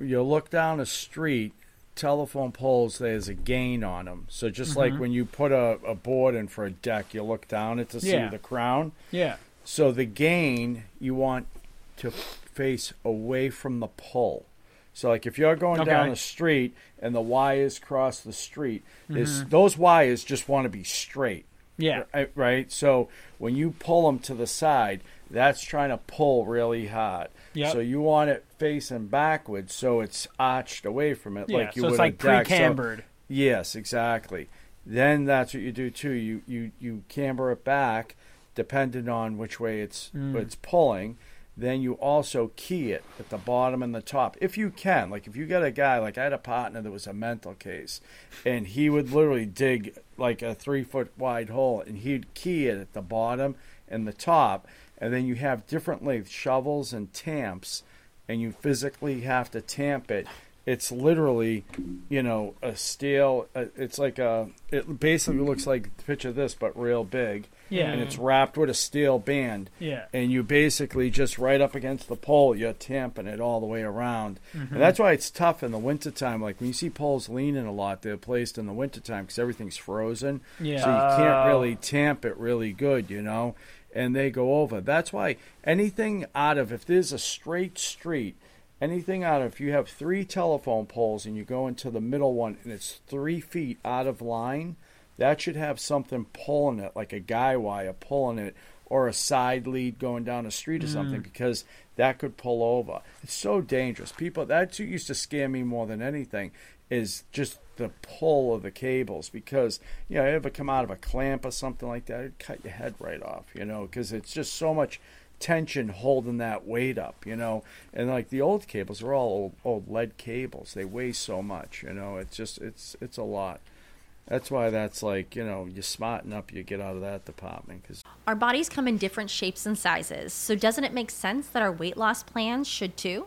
[SPEAKER 2] you look down a street. Telephone poles, there's a gain on them. So just
[SPEAKER 1] Mm-hmm.
[SPEAKER 2] like when you put a, a board in for a deck, you look down it to see
[SPEAKER 1] Yeah.
[SPEAKER 2] the crown.
[SPEAKER 1] yeah.
[SPEAKER 2] So the gain you want to face away from the pole. So like if you're going
[SPEAKER 1] Okay.
[SPEAKER 2] down the street and the wires cross the street, is
[SPEAKER 1] Mm-hmm.
[SPEAKER 2] those wires just want to be straight,
[SPEAKER 1] Yeah.
[SPEAKER 2] right? right? So when you pull them to the side, that's trying to pull really hard.
[SPEAKER 1] Yep.
[SPEAKER 2] So you want it facing backwards, so it's arched away from it,
[SPEAKER 1] Yeah.
[SPEAKER 2] like you
[SPEAKER 1] so
[SPEAKER 2] would
[SPEAKER 1] it's like
[SPEAKER 2] deck. So-
[SPEAKER 1] pre-cambered.
[SPEAKER 2] Yes, exactly. Then that's what you do too. You you you camber it back, depending on which way it's
[SPEAKER 1] Mm.
[SPEAKER 2] it's pulling. Then you also key it at the bottom and the top, if you can. Like if you get a guy, like I had a partner that was a mental case, and he would literally dig like a three foot wide hole, and he'd key it at the bottom and the top, and then you have different length shovels and tamps, and you physically have to tamp it it's literally, you know, a steel. Uh, it's like a. It basically looks like the picture of this, but real big.
[SPEAKER 1] Yeah.
[SPEAKER 2] And it's wrapped with a steel band.
[SPEAKER 1] Yeah.
[SPEAKER 2] And you basically just right up against the pole, you're tamping it all the way around.
[SPEAKER 1] Mm-hmm.
[SPEAKER 2] And that's why it's tough in the wintertime. Like when you see poles leaning a lot, they're placed in the wintertime because everything's frozen.
[SPEAKER 1] Yeah.
[SPEAKER 2] So you can't really tamp it really good, you know? And they go over. That's why anything out of, if there's a straight street, anything out of, if you have three telephone poles and you go into the middle one and it's three feet out of line, that should have something pulling it, like a guy wire pulling it, or a side lead going down a street or something, mm. because that could pull over. It's so dangerous. People, that used to scare me more than anything, is just the pull of the cables, because you know, you ever come out of a clamp or something like that, it'd cut your head right off, you know, because it's just so much tension holding that weight up, you know. And like the old cables are all old, old lead cables. They weigh so much, you know. It's just it's it's a lot. That's why that's like you know you smarten up, you get out of that department because
[SPEAKER 4] Our bodies come in different shapes and sizes, so doesn't it make sense that our weight loss plans should too?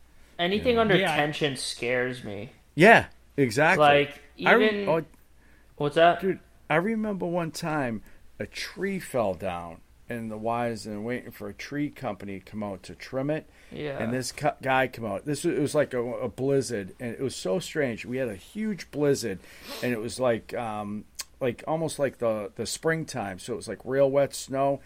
[SPEAKER 3] Anything
[SPEAKER 2] Yeah.
[SPEAKER 3] under
[SPEAKER 1] Yeah.
[SPEAKER 3] tension scares me.
[SPEAKER 2] Yeah, exactly.
[SPEAKER 3] Like
[SPEAKER 2] I re-
[SPEAKER 3] even
[SPEAKER 2] oh,
[SPEAKER 3] what's that?
[SPEAKER 2] dude, I remember one time a tree fell down and the wires and waiting for a tree company to come out to trim it.
[SPEAKER 3] Yeah.
[SPEAKER 2] And this cu- guy come out. This was, it was like a, a blizzard, and it was so strange. We had a huge blizzard, and it was like um, like almost like the the springtime. So it was like real wet snow.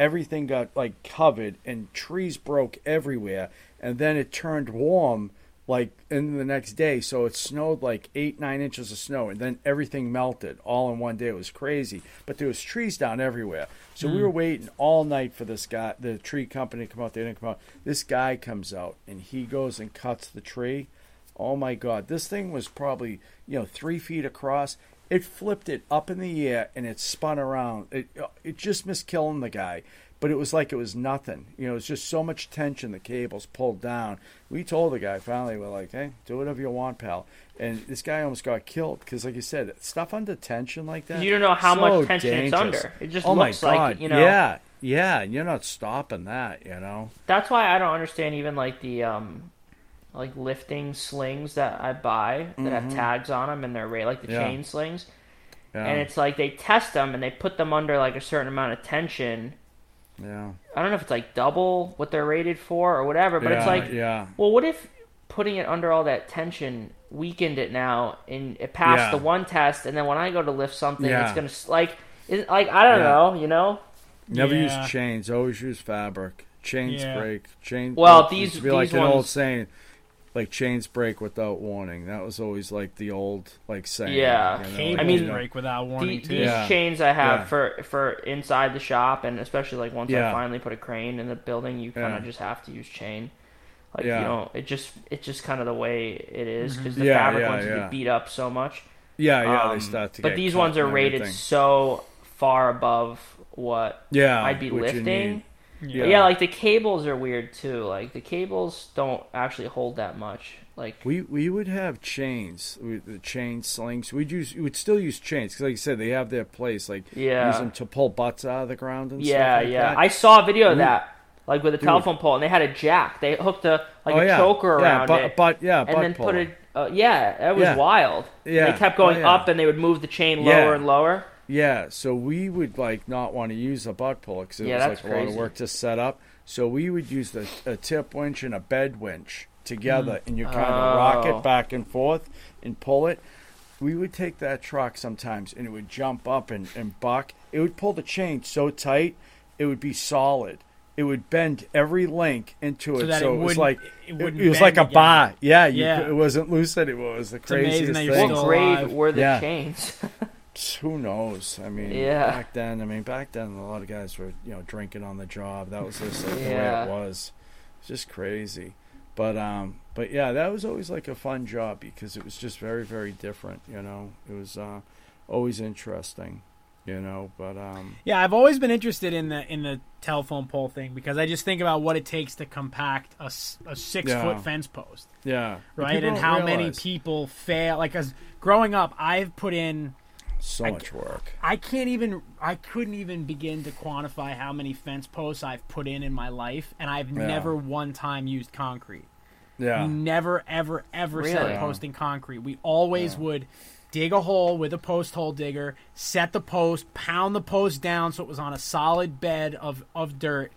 [SPEAKER 2] Everything got like covered, and trees broke everywhere. And then it turned warm, like in the next day. So it snowed like eight nine inches of snow, and then everything melted all in one day. It was crazy. But there was trees down everywhere. So we hmm. were waiting all night for this guy, the tree company, to come out. They didn't come out. This guy comes out and he goes and cuts the tree. Oh my God! This thing was probably you know three feet across. It flipped it up in the air and it spun around. It it just missed killing the guy, but it was like it was nothing. You know, it was just so much tension. The cables pulled down. We told the guy finally, we're like, hey, do whatever you want, pal. And this guy almost got killed because, like you said, stuff under tension like that.
[SPEAKER 3] You don't know how
[SPEAKER 2] so
[SPEAKER 3] much tension it's under. It just
[SPEAKER 2] oh
[SPEAKER 3] looks
[SPEAKER 2] my
[SPEAKER 3] like, you know-
[SPEAKER 2] Yeah, yeah. You're not stopping that. You know.
[SPEAKER 3] That's why I don't understand even like the um like lifting slings that I buy that have tags on them and they're ra- like the
[SPEAKER 2] Mm-hmm. Yeah.
[SPEAKER 3] chain slings.
[SPEAKER 2] Yeah.
[SPEAKER 3] And it's like they test them and they put them under like a certain amount of tension.
[SPEAKER 2] yeah.
[SPEAKER 3] I don't know if it's like double what they're rated for or whatever, but it's like,
[SPEAKER 2] yeah.
[SPEAKER 3] well, what if putting it under all that tension weakened it now and it passed
[SPEAKER 2] Yeah.
[SPEAKER 3] the one test, and then when I go to lift something,
[SPEAKER 2] Yeah.
[SPEAKER 3] it's gonna like, is like I don't
[SPEAKER 2] Yeah.
[SPEAKER 3] know, you know?
[SPEAKER 2] Never
[SPEAKER 1] Yeah.
[SPEAKER 2] use chains. Always use fabric. Chains
[SPEAKER 1] Yeah.
[SPEAKER 2] break. Chain.
[SPEAKER 3] Well,
[SPEAKER 2] it used
[SPEAKER 3] these-
[SPEAKER 2] to be like
[SPEAKER 3] these
[SPEAKER 2] an old saying, like chains break without warning. That was always like the old like saying.
[SPEAKER 3] Yeah.
[SPEAKER 2] you know,
[SPEAKER 1] Cables
[SPEAKER 2] like,
[SPEAKER 3] I mean-
[SPEAKER 2] you know,
[SPEAKER 1] break without
[SPEAKER 3] The-
[SPEAKER 1] warning too.
[SPEAKER 3] these
[SPEAKER 2] Yeah.
[SPEAKER 3] chains I have
[SPEAKER 2] Yeah.
[SPEAKER 3] for for inside the shop, and especially like once I finally put a crane in the building, you kind
[SPEAKER 2] Yeah.
[SPEAKER 3] of just have to use chain. Like
[SPEAKER 2] Yeah.
[SPEAKER 3] you know, it just it's just kind of the way it is because the
[SPEAKER 2] Yeah,
[SPEAKER 3] fabric
[SPEAKER 2] yeah,
[SPEAKER 3] ones you
[SPEAKER 2] yeah.
[SPEAKER 3] get beat up so much.
[SPEAKER 2] yeah, yeah.
[SPEAKER 3] Um,
[SPEAKER 2] they start to
[SPEAKER 3] but
[SPEAKER 2] get
[SPEAKER 3] these
[SPEAKER 2] cut
[SPEAKER 3] ones are rated
[SPEAKER 2] everything.
[SPEAKER 3] so far above what
[SPEAKER 2] Yeah,
[SPEAKER 3] I'd be
[SPEAKER 2] what you
[SPEAKER 3] lifting.
[SPEAKER 1] Yeah.
[SPEAKER 3] Yeah. like the cables are weird too. Like the cables don't actually hold that much. Like
[SPEAKER 2] We we would have chains, we, the chain slings. We'd use we would still use chains because, like you said, they have their place. Like
[SPEAKER 3] Yeah.
[SPEAKER 2] use them to pull butts out of the ground and
[SPEAKER 3] yeah,
[SPEAKER 2] stuff. like
[SPEAKER 3] yeah.
[SPEAKER 2] that.
[SPEAKER 3] I saw a video of
[SPEAKER 2] We-
[SPEAKER 3] that, like with a
[SPEAKER 2] Dude.
[SPEAKER 3] telephone pole, and they had a jack. They hooked a like
[SPEAKER 2] oh
[SPEAKER 3] a
[SPEAKER 2] yeah,
[SPEAKER 3] choker
[SPEAKER 2] yeah,
[SPEAKER 3] around
[SPEAKER 2] but,
[SPEAKER 3] it,
[SPEAKER 2] But yeah,
[SPEAKER 3] and then put
[SPEAKER 2] puller.
[SPEAKER 3] it. Uh, yeah, that was
[SPEAKER 2] Yeah.
[SPEAKER 3] wild. And
[SPEAKER 2] Yeah.
[SPEAKER 3] they kept
[SPEAKER 2] Oh,
[SPEAKER 3] going
[SPEAKER 2] yeah.
[SPEAKER 3] up, and they would move the chain
[SPEAKER 2] Yeah.
[SPEAKER 3] lower and lower.
[SPEAKER 2] Yeah, so we would like not want to use a butt puller because it
[SPEAKER 3] Yeah,
[SPEAKER 2] was
[SPEAKER 3] that's
[SPEAKER 2] like a lot of work to set up. So we would use the a tip winch and a bed winch together, mm. and you kind of rock
[SPEAKER 3] Oh.
[SPEAKER 2] it back and forth and pull it. We would take that truck sometimes, and it would jump up and, and buck. It would pull the chain so tight, it would be solid. It would bend every link into
[SPEAKER 1] So
[SPEAKER 2] it,
[SPEAKER 1] that
[SPEAKER 2] so
[SPEAKER 1] it
[SPEAKER 2] it, was like
[SPEAKER 1] it
[SPEAKER 2] it, it was like a
[SPEAKER 1] bend again.
[SPEAKER 2] bar. Yeah, you
[SPEAKER 1] Yeah.
[SPEAKER 2] it wasn't loose anymore. It was the
[SPEAKER 1] amazing
[SPEAKER 2] craziest
[SPEAKER 1] that you're
[SPEAKER 2] thing.
[SPEAKER 3] What
[SPEAKER 1] still
[SPEAKER 3] grade
[SPEAKER 1] alive.
[SPEAKER 3] were the
[SPEAKER 2] Yeah.
[SPEAKER 3] chains?
[SPEAKER 2] Who knows? I mean,
[SPEAKER 3] Yeah.
[SPEAKER 2] back then, I mean, back then, a lot of guys were, you know, drinking on the job. That was just like, the way it was. It's just crazy. But um, but yeah, that was always like a fun job because it was just very, very different. You know, it was uh, always interesting. You know, but um,
[SPEAKER 1] Yeah, I've always been interested in the in the telephone pole thing because I just think about what it takes to compact a, a six
[SPEAKER 2] Yeah.
[SPEAKER 1] foot fence post,
[SPEAKER 2] yeah,
[SPEAKER 1] right? And
[SPEAKER 2] don't
[SPEAKER 1] how many people fail. Like, as growing up, I've put in.
[SPEAKER 2] So
[SPEAKER 1] I-
[SPEAKER 2] much work.
[SPEAKER 1] I can't even. I couldn't even begin to quantify how many fence posts I've put in in my life, and I've
[SPEAKER 2] Yeah.
[SPEAKER 1] never one time used concrete.
[SPEAKER 2] Yeah,
[SPEAKER 1] We never, ever, ever set
[SPEAKER 3] Really?
[SPEAKER 1] a post in concrete. We always
[SPEAKER 2] Yeah.
[SPEAKER 1] would dig a hole with a post hole digger, set the post, pound the post down so it was on a solid bed of, of dirt,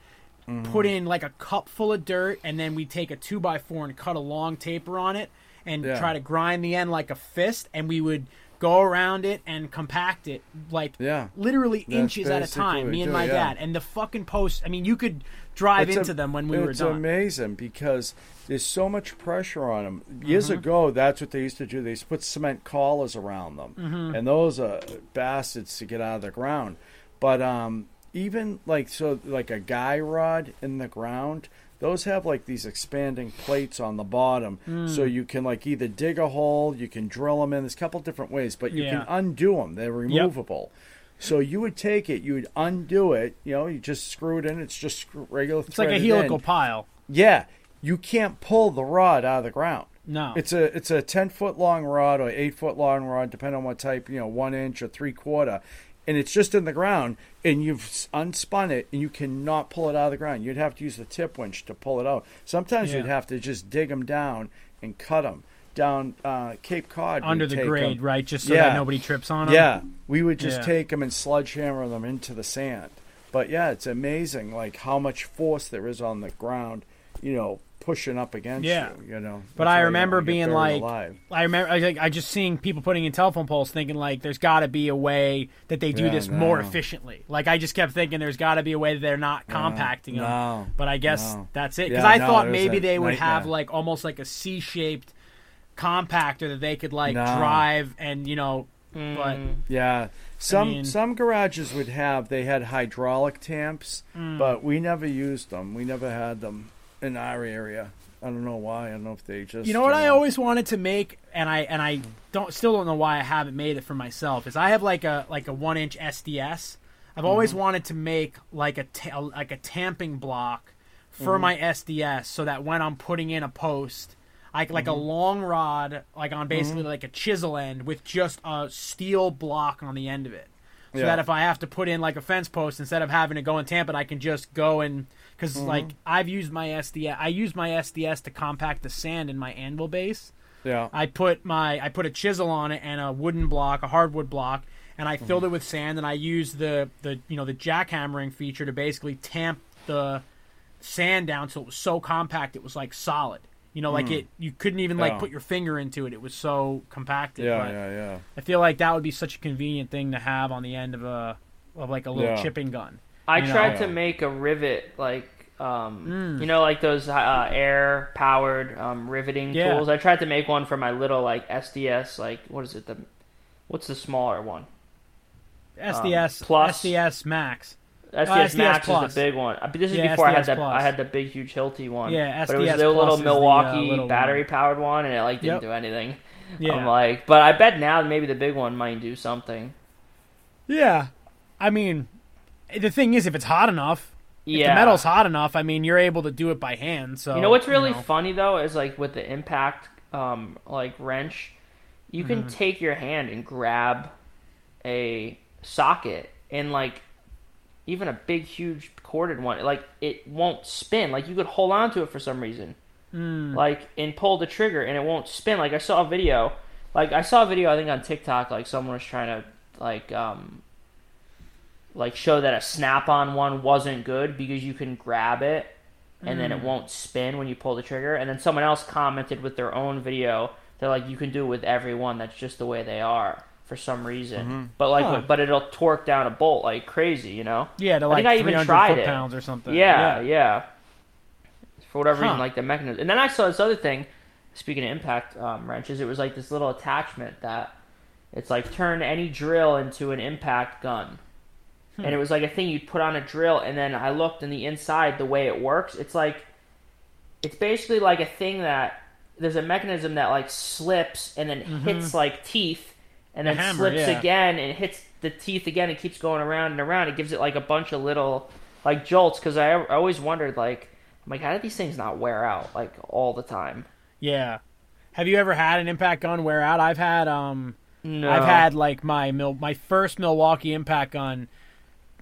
[SPEAKER 2] Mm-hmm.
[SPEAKER 1] put in like a cup full of dirt, and then we take a two by four and cut a long taper on it and
[SPEAKER 2] Yeah.
[SPEAKER 1] try to grind the end like a fist, and we would go around it and compact it like
[SPEAKER 2] Yeah.
[SPEAKER 1] literally
[SPEAKER 2] That's
[SPEAKER 1] inches at a time. Me and
[SPEAKER 2] do,
[SPEAKER 1] my
[SPEAKER 2] yeah.
[SPEAKER 1] dad. And the fucking post I mean you could drive
[SPEAKER 2] It's
[SPEAKER 1] into
[SPEAKER 2] am-
[SPEAKER 1] them when we were done.
[SPEAKER 2] it's amazing because there's so much pressure on them. Years
[SPEAKER 1] Mm-hmm.
[SPEAKER 2] ago, that's what they used to do. They used to put cement collars around them,
[SPEAKER 1] Mm-hmm.
[SPEAKER 2] and those are bastards to get out of the ground. But um, even like so, like a guy rod in the ground. Those have like these expanding plates on the bottom,
[SPEAKER 1] Mm.
[SPEAKER 2] so you can like either dig a hole, you can drill them in. There's a couple different ways, but you
[SPEAKER 1] Yeah.
[SPEAKER 2] can undo them. They're removable. So you would take it, you would undo it. You know, you just screw it in. It's just regular.
[SPEAKER 1] It's like a helical
[SPEAKER 2] in.
[SPEAKER 1] pile.
[SPEAKER 2] Yeah, you can't pull the rod out of the ground.
[SPEAKER 1] No.
[SPEAKER 2] It's a it's a ten foot long rod or eight foot long rod, depending on what type. You know, one inch or three quarter, and it's just in the ground. And you've unspun it, and you cannot pull it out of the ground. You'd have to use the tip winch to pull it out. Sometimes
[SPEAKER 1] Yeah.
[SPEAKER 2] you'd have to just dig them down and cut them down uh, Cape Cod.
[SPEAKER 1] under the grade,
[SPEAKER 2] 'em-
[SPEAKER 1] right? Just so
[SPEAKER 2] Yeah.
[SPEAKER 1] that nobody trips on them.
[SPEAKER 2] Yeah, we would just
[SPEAKER 1] Yeah.
[SPEAKER 2] take them and sledgehammer them into the sand. But yeah, it's amazing like how much force there is on the ground. You know, pushing up against
[SPEAKER 1] Yeah.
[SPEAKER 2] you. You know.
[SPEAKER 1] But I remember being like,
[SPEAKER 2] alive.
[SPEAKER 1] I remember, I, like, I just seeing people putting in telephone poles, thinking like, there's got to be a way that they do
[SPEAKER 2] Yeah,
[SPEAKER 1] this more efficiently. Like, I just kept thinking, there's got to be a way that they're not compacting them.
[SPEAKER 2] no,
[SPEAKER 1] But I guess
[SPEAKER 2] no.
[SPEAKER 1] that's it. Because
[SPEAKER 2] Yeah,
[SPEAKER 1] I
[SPEAKER 2] no,
[SPEAKER 1] thought maybe they would have like almost like a C-shaped compactor that they could like
[SPEAKER 2] No.
[SPEAKER 1] drive and you know, but
[SPEAKER 3] Mm.
[SPEAKER 2] Yeah, some
[SPEAKER 1] mean-
[SPEAKER 2] some garages would have they had hydraulic tamps,
[SPEAKER 1] Mm.
[SPEAKER 2] but we never used them. We never had them in our area. I don't know why. I don't know if they just
[SPEAKER 1] You know what I always wanted to make, and I and I don't still don't know why I haven't made it for myself. Is I have like a like a one inch SDS. I've always
[SPEAKER 2] Mm-hmm.
[SPEAKER 1] wanted to make like a ta- like a tamping block
[SPEAKER 2] Mm-hmm.
[SPEAKER 1] for my SDS, so that when I'm putting in a post, I like a
[SPEAKER 2] Mm-hmm.
[SPEAKER 1] long rod, like on basically like a chisel end with just a steel block on the end of it. So
[SPEAKER 2] Yeah.
[SPEAKER 1] that if I have to put in like a fence post instead of having to go and tamp it, I can just go and because
[SPEAKER 2] Mm-hmm.
[SPEAKER 1] like I've used my SDS, I use my SDS to compact the sand in my anvil base.
[SPEAKER 2] Yeah,
[SPEAKER 1] I put my I put a chisel on it and a wooden block, a hardwood block, and I filled it with sand and I used the the you know the jackhammering feature to basically tamp the sand down so it was so compact it was like solid. You know, like it you couldn't even like put your finger into it. It was so compacted.
[SPEAKER 2] yeah,
[SPEAKER 1] but
[SPEAKER 2] yeah, yeah.
[SPEAKER 1] I feel like that would be such a convenient thing to have on the end of a of like a little
[SPEAKER 2] Yeah.
[SPEAKER 1] chipping gun.
[SPEAKER 3] I
[SPEAKER 1] You know?
[SPEAKER 3] tried to make a rivet like um,
[SPEAKER 1] Mm.
[SPEAKER 3] you know like those uh, air powered um, riveting
[SPEAKER 1] Yeah.
[SPEAKER 3] tools. I tried to make one for my little like SDS like what is it the what's the smaller one?
[SPEAKER 1] SDS
[SPEAKER 3] Um, plus-
[SPEAKER 1] SDS Max.
[SPEAKER 3] SDS,
[SPEAKER 1] SDS
[SPEAKER 3] Max
[SPEAKER 1] Plus.
[SPEAKER 3] is the big one. Uh, This is
[SPEAKER 1] Yeah,
[SPEAKER 3] before I had
[SPEAKER 1] SDS
[SPEAKER 3] the
[SPEAKER 1] Plus.
[SPEAKER 3] I had the big huge Hilti one.
[SPEAKER 1] Yeah,
[SPEAKER 3] but it was the
[SPEAKER 1] Plus
[SPEAKER 3] little
[SPEAKER 1] is the, uh,
[SPEAKER 3] Milwaukee
[SPEAKER 1] little
[SPEAKER 3] battery powered one, and it like didn't
[SPEAKER 1] Yep.
[SPEAKER 3] do anything.
[SPEAKER 1] Yeah.
[SPEAKER 3] I'm like, but I bet now maybe the big one might do something.
[SPEAKER 1] Yeah, I mean, the thing is, if it's hot enough, if
[SPEAKER 3] Yeah,
[SPEAKER 1] the metal's hot enough, I mean, you're able to do it by hand. So
[SPEAKER 3] You know what's really
[SPEAKER 1] you know.
[SPEAKER 3] funny though is like with the impact um like wrench, you can
[SPEAKER 1] Mm-hmm.
[SPEAKER 3] take your hand and grab a socket and like even a big huge corded one like it won't spin like you could hold on to it for some reason
[SPEAKER 1] Mm.
[SPEAKER 3] like and pull the trigger and it won't spin like i saw a video like i saw a video i think on tiktok like someone was trying to like um like show that a snap-on one wasn't good because you can grab it and then it won't spin when you pull the trigger and then someone else commented with their own video that like you can do it with every one that's just the way they are for some reason but like
[SPEAKER 1] Huh.
[SPEAKER 3] but it'll torque down a bolt like crazy you know
[SPEAKER 1] Yeah, to
[SPEAKER 3] I
[SPEAKER 1] like
[SPEAKER 3] think I even tried it.
[SPEAKER 1] pounds or something.
[SPEAKER 3] yeah, yeah. For whatever
[SPEAKER 1] Huh.
[SPEAKER 3] reason, like the mechanism. And then I saw this other thing. Speaking of impact um, wrenches, it was like this little attachment that it's like turn any drill into an impact gun.
[SPEAKER 1] Hmm.
[SPEAKER 3] And it was like a thing you'd put on a drill, and then I looked in the inside the way it works. It's like it's basically like a thing that there's a mechanism that like slips and then hits like teeth, and
[SPEAKER 1] Mm-hmm.
[SPEAKER 3] Then
[SPEAKER 1] hammer,
[SPEAKER 3] slips
[SPEAKER 1] yeah.
[SPEAKER 3] again and hits the teeth again. and keeps going around and around. It gives it like a bunch of little like jolts. Because I, I always wondered like, I'm like, how do these things not wear out like all the time?
[SPEAKER 1] Yeah. Have you ever had an impact gun wear out? I've had um
[SPEAKER 3] No,
[SPEAKER 1] I've had like my mil- my first Milwaukee impact gun.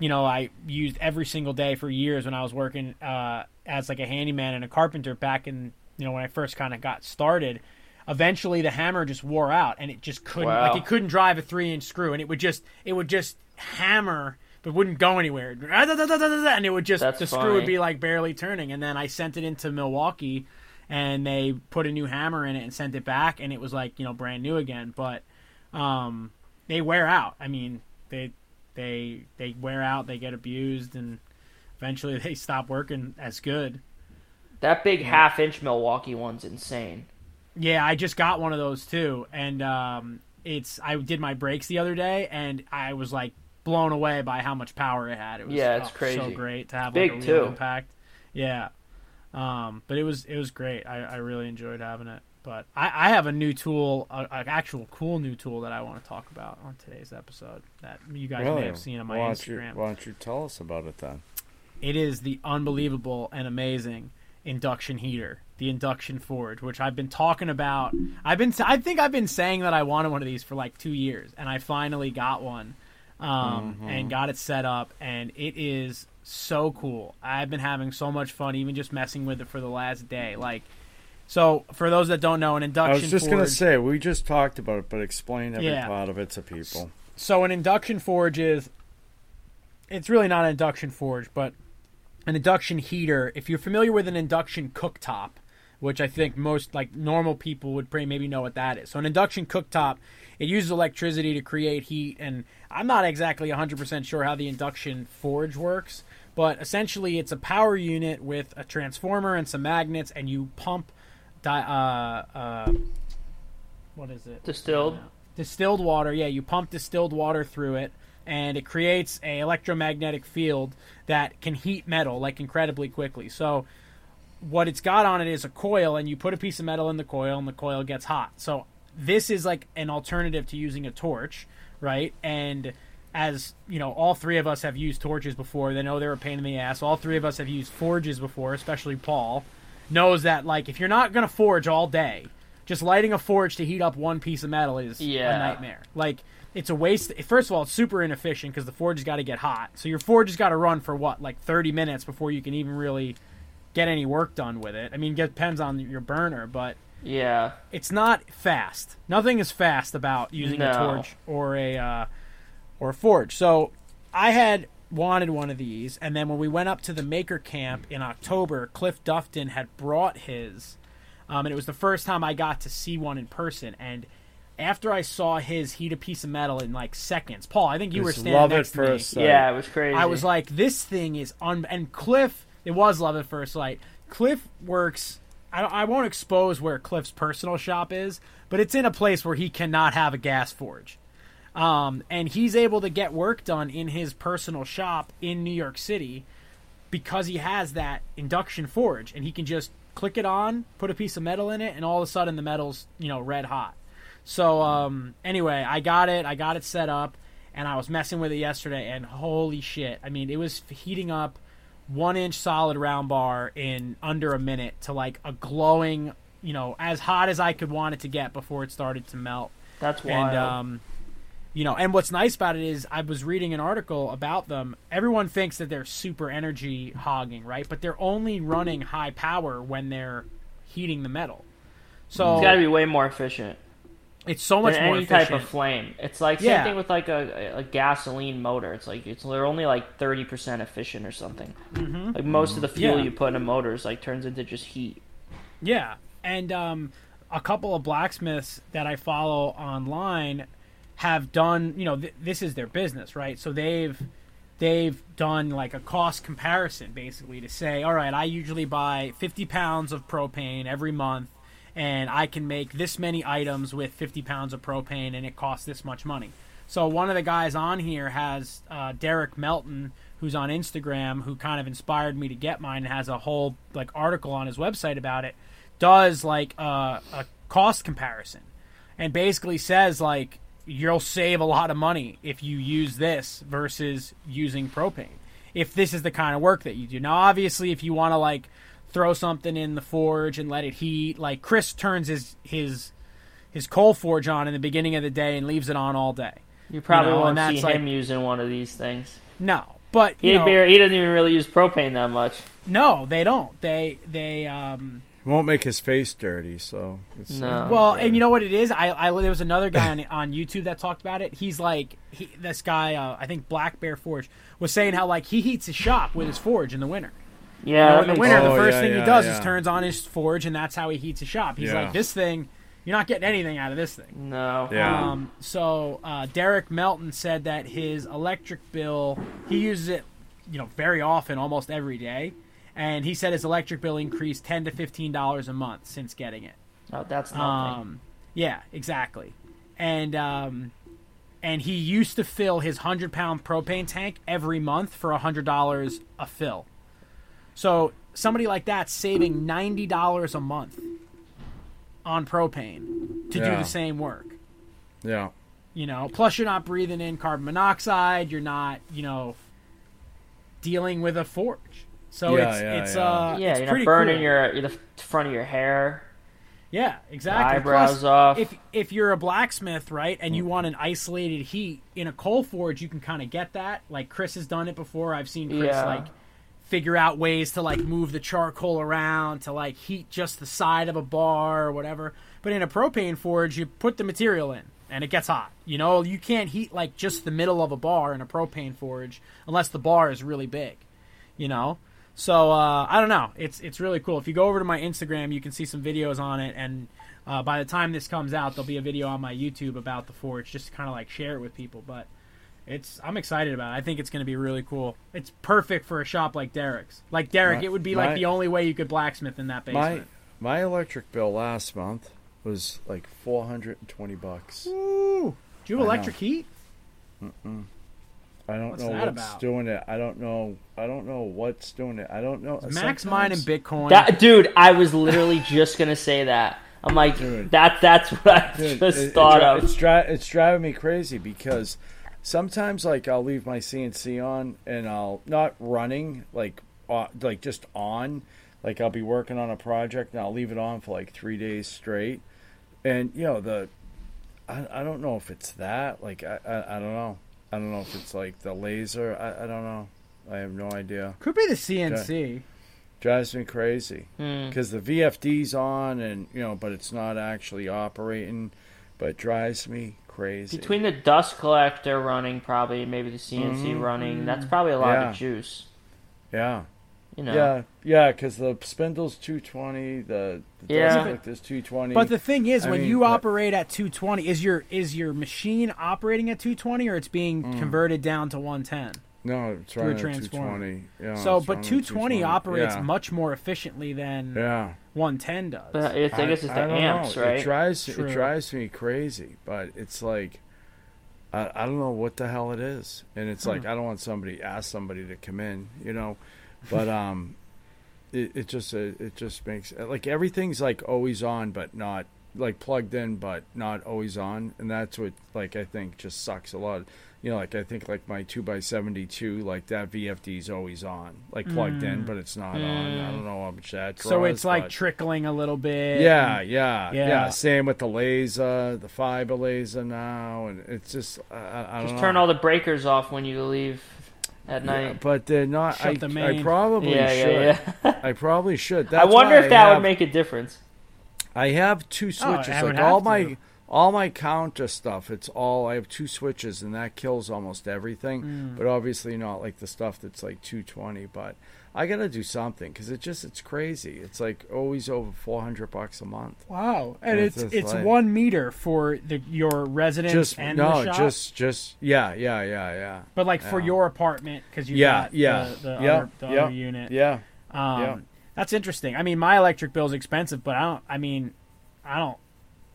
[SPEAKER 1] You know, I used every single day for years when I was working uh, as like a handyman and a carpenter back in you know when I first kind of got started. Eventually, the hammer just wore out, and it just couldn't
[SPEAKER 3] Wow.
[SPEAKER 1] like it couldn't drive a three inch screw, and it would just it would just hammer but wouldn't go anywhere, and it would just
[SPEAKER 3] That's
[SPEAKER 1] the screw would be like barely turning, and then I sent it into Milwaukee, and they put a new hammer in it and sent it back, and it was like you know brand new again, but um, they wear out. I mean, they they they wear out, they get abused, and eventually they stop working as good.
[SPEAKER 3] that big half inch Milwaukee one's insane.
[SPEAKER 1] Yeah, I just got one of those too, and um, it's I did my brakes the other day, and I was like blown away by how much power it had. It was
[SPEAKER 3] Yeah, it's
[SPEAKER 1] oh, so great to have
[SPEAKER 3] Big,
[SPEAKER 1] like a real
[SPEAKER 3] too.
[SPEAKER 1] impact. Yeah, um, but it was it was great. I, I really enjoyed having it. But I, I have a new tool, an actual cool new tool that I want to talk about on today's episode that you guys may have seen on my
[SPEAKER 2] why don't You,
[SPEAKER 1] Instagram.
[SPEAKER 2] why don't you tell us about it then?
[SPEAKER 1] It is the unbelievable and amazing induction heater, the induction forge, which I've been talking about. I've been I think I've been saying that I wanted one of these for like 2 years and I finally got one. Um, and got it set up and it is so cool. I've been having so much fun even just messing with it for the last day. Like so for those that don't know, an induction
[SPEAKER 2] I was just gonna say we just talked about it, but explain every
[SPEAKER 1] Yeah.
[SPEAKER 2] part of it to people.
[SPEAKER 1] so an induction forge is it's really not an induction forge but an induction heater if you're familiar with an induction cooktop which i think most like normal people would pretty maybe know what that is so an induction cooktop it uses electricity to create heat and i'm not exactly 100% sure how the induction forge works but essentially it's a power unit with a transformer and some magnets and you pump di- uh, uh, what is it?
[SPEAKER 3] Distilled.
[SPEAKER 1] distilled water yeah you pump distilled water through it and it creates a electromagnetic field that can heat metal like incredibly quickly. So what it's got on it is a coil and you put a piece of metal in the coil and the coil gets hot. So this is like an alternative to using a torch right? And as you know all three of us have used torches before they know they're a pain in the ass. All three of us have used forges before especially paul knows that like if you're not going to forge all day just lighting a forge to heat up one piece of metal is
[SPEAKER 3] Yeah.
[SPEAKER 1] a nightmare like it's a waste first of all it's super inefficient because the forge has got to get hot so your forge has got to run for what like 30 minutes before you can even really get any work done with it i mean it depends on your burner but
[SPEAKER 3] Yeah.
[SPEAKER 1] it's not fast. Nothing is fast about using a torch or a uh, or a forge. So I had wanted one of these, and then when we went up to the maker camp in October, Cliff Dufton had brought his, um, and it was the first time I got to see one in person. And after I saw his heat a piece of metal in like seconds, Paul, I think you were standing
[SPEAKER 2] love at
[SPEAKER 1] next to me.
[SPEAKER 2] sight.
[SPEAKER 3] Yeah, it was crazy.
[SPEAKER 1] I was like, this thing is un. And Cliff, it was love at first sight. Cliff works. I, I won't expose where Cliff's personal shop is, but it's in a place where he cannot have a gas forge. Um, and he's able to get work done in his personal shop in New York City because he has that induction forge, and he can just click it on, put a piece of metal in it, and all of a sudden the metal's you know red hot. So um, anyway, I got it. I got it set up, and I was messing with it yesterday, and holy shit! I mean, it was heating up one inch solid round bar in under a minute to like a glowing, you know, as hot as I could want it to get before it started to melt.
[SPEAKER 3] That's wild.
[SPEAKER 1] And um, you know, and what's nice about it is I was reading an article about them. Everyone thinks that they're super energy hogging, right? But they're only running high power when they're heating the metal. So
[SPEAKER 3] it's got to be way more efficient
[SPEAKER 1] it's so much more
[SPEAKER 3] any
[SPEAKER 1] efficient.
[SPEAKER 3] type of flame. It's like same
[SPEAKER 1] Yeah.
[SPEAKER 3] thing with like a, a gasoline motor. It's like it's they're only like thirty percent efficient or something. Mm-hmm. Like most of the fuel
[SPEAKER 1] Yeah.
[SPEAKER 3] you put in a motor is like turns into just heat.
[SPEAKER 1] Yeah, and um, a couple of blacksmiths that I follow online have done. You know, th- this is their business, right? So they've they've done like a cost comparison, basically, to say, all right, I usually buy 50 pounds of propane every month, and I can make this many items with 50 pounds of propane, and it costs this much money. So one of the guys on here has uh, Derek Melton, who's on Instagram, who kind of inspired me to get mine, has a whole like article on his website about it. Does like uh, a cost comparison, and basically says like you'll save a lot of money if you use this versus using propane. If this is the kind of work that you do. Now, obviously, if you want to like throw something in the forge and let it heat, like Chris turns his his his coal forge on in the beginning of the day and leaves it on all day.
[SPEAKER 3] You probably
[SPEAKER 1] know,
[SPEAKER 3] won't see
[SPEAKER 1] like-
[SPEAKER 3] him using one of these things.
[SPEAKER 1] No, but
[SPEAKER 3] He,
[SPEAKER 1] you know,
[SPEAKER 3] bar- he doesn't even really use propane that much.
[SPEAKER 1] no, they don't. They they um
[SPEAKER 2] Won't make his face dirty, so. It's
[SPEAKER 3] No.
[SPEAKER 1] Well, and you know what it is? I, I there was another guy on, on YouTube that talked about it. He's like, he, this guy, uh, I think Black Bear Forge was saying how like he heats his shop with his forge in the winter.
[SPEAKER 3] Yeah,
[SPEAKER 1] You know, in the winter,
[SPEAKER 2] sense.
[SPEAKER 1] the
[SPEAKER 2] Oh,
[SPEAKER 1] first
[SPEAKER 2] yeah,
[SPEAKER 1] thing
[SPEAKER 2] yeah,
[SPEAKER 1] he does
[SPEAKER 2] yeah.
[SPEAKER 1] is turns on his forge, and that's how he heats his shop. He's
[SPEAKER 2] Yeah.
[SPEAKER 1] like, this thing, you're not getting anything out of this thing.
[SPEAKER 3] No.
[SPEAKER 2] Yeah.
[SPEAKER 1] Um, so uh, Derek Melton said that his electric bill, he uses it, you know, very often, almost every day, and he said his electric bill increased ten to fifteen dollars a month since getting it.
[SPEAKER 3] No, that's nothing.
[SPEAKER 1] Um, yeah, exactly. And um, and he used to fill his hundred pound propane tank every month for hundred dollars a fill. So somebody like that saving ninety dollars a month on propane to do the same work.
[SPEAKER 2] Yeah.
[SPEAKER 1] You know, plus you're not breathing in carbon monoxide. You're not, you know, dealing with a forge. So
[SPEAKER 2] Yeah,
[SPEAKER 1] it's
[SPEAKER 2] yeah,
[SPEAKER 1] it's
[SPEAKER 2] yeah.
[SPEAKER 1] uh
[SPEAKER 3] yeah,
[SPEAKER 1] it's
[SPEAKER 3] you're not
[SPEAKER 1] pretty
[SPEAKER 3] burning
[SPEAKER 1] cool.
[SPEAKER 3] your the front of your hair.
[SPEAKER 1] Yeah, exactly.
[SPEAKER 3] eyebrows
[SPEAKER 1] Plus,
[SPEAKER 3] off.
[SPEAKER 1] If if you're a blacksmith, right, and
[SPEAKER 2] Mm.
[SPEAKER 1] you want an isolated heat in a coal forge, you can kind of get that. Like Chris has done it before. I've seen Chris
[SPEAKER 3] Yeah.
[SPEAKER 1] like figure out ways to like move the charcoal around to like heat just the side of a bar or whatever. But in a propane forge, you put the material in and it gets hot. You know, you can't heat like just the middle of a bar in a propane forge unless the bar is really big. You know. So uh, I don't know. It's it's really cool. If you go over to my Instagram, you can see some videos on it, and uh, by the time this comes out, there'll be a video on my YouTube about the forge, just to kind of like share it with people. But it's I'm excited about it. I think it's going to be really cool. It's perfect for a shop like Derek's. Like Derek,
[SPEAKER 2] My-
[SPEAKER 1] it would be
[SPEAKER 2] my-
[SPEAKER 1] like the only way you could blacksmith in that basement.
[SPEAKER 2] my my electric bill last month was like four hundred and twenty bucks.
[SPEAKER 1] Ooh, do you have
[SPEAKER 2] I know.
[SPEAKER 1] electric heat?
[SPEAKER 2] I don't
[SPEAKER 1] What's
[SPEAKER 2] know
[SPEAKER 1] that
[SPEAKER 2] what's
[SPEAKER 1] about?
[SPEAKER 2] doing it. I don't know. I don't know what's doing it. I don't know.
[SPEAKER 1] Max mine and Bitcoin.
[SPEAKER 3] That dude, I was literally just gonna say that. I'm like,
[SPEAKER 2] Dude.
[SPEAKER 3] that that's what I
[SPEAKER 2] Dude,
[SPEAKER 3] just
[SPEAKER 2] it- it
[SPEAKER 3] thought
[SPEAKER 2] dri-
[SPEAKER 3] of.
[SPEAKER 2] It's, dri- it's driving me crazy because sometimes, like, I'll leave my CNC on and I'll not running, like, uh, like just on. Like, I'll be working on a project and I'll leave it on for like three days straight, and you know the, I, I don't know if it's that. Like, I, I I don't know. I don't know if it's like the laser. I, I don't know. I have no idea.
[SPEAKER 1] Could be the CNC.
[SPEAKER 2] Drives me crazy
[SPEAKER 3] Hmm.
[SPEAKER 2] because the VFD's on and you know, but it's not actually operating. But it drives me crazy.
[SPEAKER 3] Between the dust collector running, probably maybe the CNC
[SPEAKER 2] Mhm.
[SPEAKER 3] running, that's probably a lot
[SPEAKER 2] Yeah.
[SPEAKER 3] of juice.
[SPEAKER 2] yeah,
[SPEAKER 3] You know,
[SPEAKER 2] yeah, yeah, because the spindle's two twenty, the, the
[SPEAKER 3] Yeah.
[SPEAKER 2] dust collector's two twenty.
[SPEAKER 1] But the thing is,
[SPEAKER 2] I
[SPEAKER 1] when
[SPEAKER 2] mean,
[SPEAKER 1] you
[SPEAKER 2] that-
[SPEAKER 1] operate at 220, is your is your machine operating at 220 or it's being
[SPEAKER 2] Mm.
[SPEAKER 1] converted down to 110?
[SPEAKER 2] no, it's
[SPEAKER 1] through a
[SPEAKER 2] running at two
[SPEAKER 1] transformer.
[SPEAKER 2] Yeah,
[SPEAKER 1] so, but
[SPEAKER 2] running at
[SPEAKER 1] 220 operates
[SPEAKER 2] yeah.
[SPEAKER 1] much more efficiently than
[SPEAKER 2] Yeah,
[SPEAKER 1] 110 does.
[SPEAKER 3] but it's, I guess it's the
[SPEAKER 2] don't
[SPEAKER 3] amps,
[SPEAKER 2] know.
[SPEAKER 3] right?
[SPEAKER 2] It drives
[SPEAKER 1] True.
[SPEAKER 2] it drives me crazy, but it's like. I, I don't know what the hell it is, and it's like I don't want somebody ask somebody to come in, you know, but um, it, it just it, it just makes uh, like everything's like always on, but not like plugged in, but not always on, and that's what like I think just sucks a lot. You know, like I think like my two x seventy two, like that VFD is always on, like plugged in, mm. but it's not on. I mm. don't know how much that. Draws,
[SPEAKER 1] so it's like
[SPEAKER 2] but-
[SPEAKER 1] trickling a little bit.
[SPEAKER 2] yeah, yeah,
[SPEAKER 1] Yeah.
[SPEAKER 2] yeah, Same with the laser, the fiber laser now, and it's just I, I, I don't
[SPEAKER 3] Just
[SPEAKER 2] know.
[SPEAKER 3] turn all the breakers off when you leave at
[SPEAKER 2] Yeah,
[SPEAKER 3] night.
[SPEAKER 2] but they're not.
[SPEAKER 1] Shut
[SPEAKER 2] I,
[SPEAKER 1] the
[SPEAKER 2] I probably
[SPEAKER 3] Yeah,
[SPEAKER 2] should.
[SPEAKER 3] yeah, yeah.
[SPEAKER 2] I probably should.
[SPEAKER 3] I wonder
[SPEAKER 2] why
[SPEAKER 3] if that
[SPEAKER 2] have-
[SPEAKER 3] would make a difference.
[SPEAKER 2] I have two switches.
[SPEAKER 1] I would
[SPEAKER 2] like all
[SPEAKER 1] have
[SPEAKER 2] my all my counter stuff. It's all I have two switches, and that kills almost everything.
[SPEAKER 1] Mm.
[SPEAKER 2] But obviously not like the stuff that's like 220. But I gotta do something because it just it's crazy. It's like always over 400 bucks a month.
[SPEAKER 1] Wow, and
[SPEAKER 2] It's
[SPEAKER 1] it's it's
[SPEAKER 2] like-
[SPEAKER 1] one meter for the your residence
[SPEAKER 2] Just
[SPEAKER 1] and
[SPEAKER 2] no,
[SPEAKER 1] the shop,
[SPEAKER 2] just just yeah, yeah, yeah, yeah.
[SPEAKER 1] but like for your apartment because you
[SPEAKER 2] Yeah,
[SPEAKER 1] got
[SPEAKER 2] yeah,
[SPEAKER 1] the, the,
[SPEAKER 2] yeah,
[SPEAKER 1] other, the
[SPEAKER 2] yeah,
[SPEAKER 1] other unit.
[SPEAKER 2] Yeah,
[SPEAKER 1] Um,
[SPEAKER 2] Yeah.
[SPEAKER 1] That's interesting. I mean, my electric bill's expensive, but I don't. I mean, I don't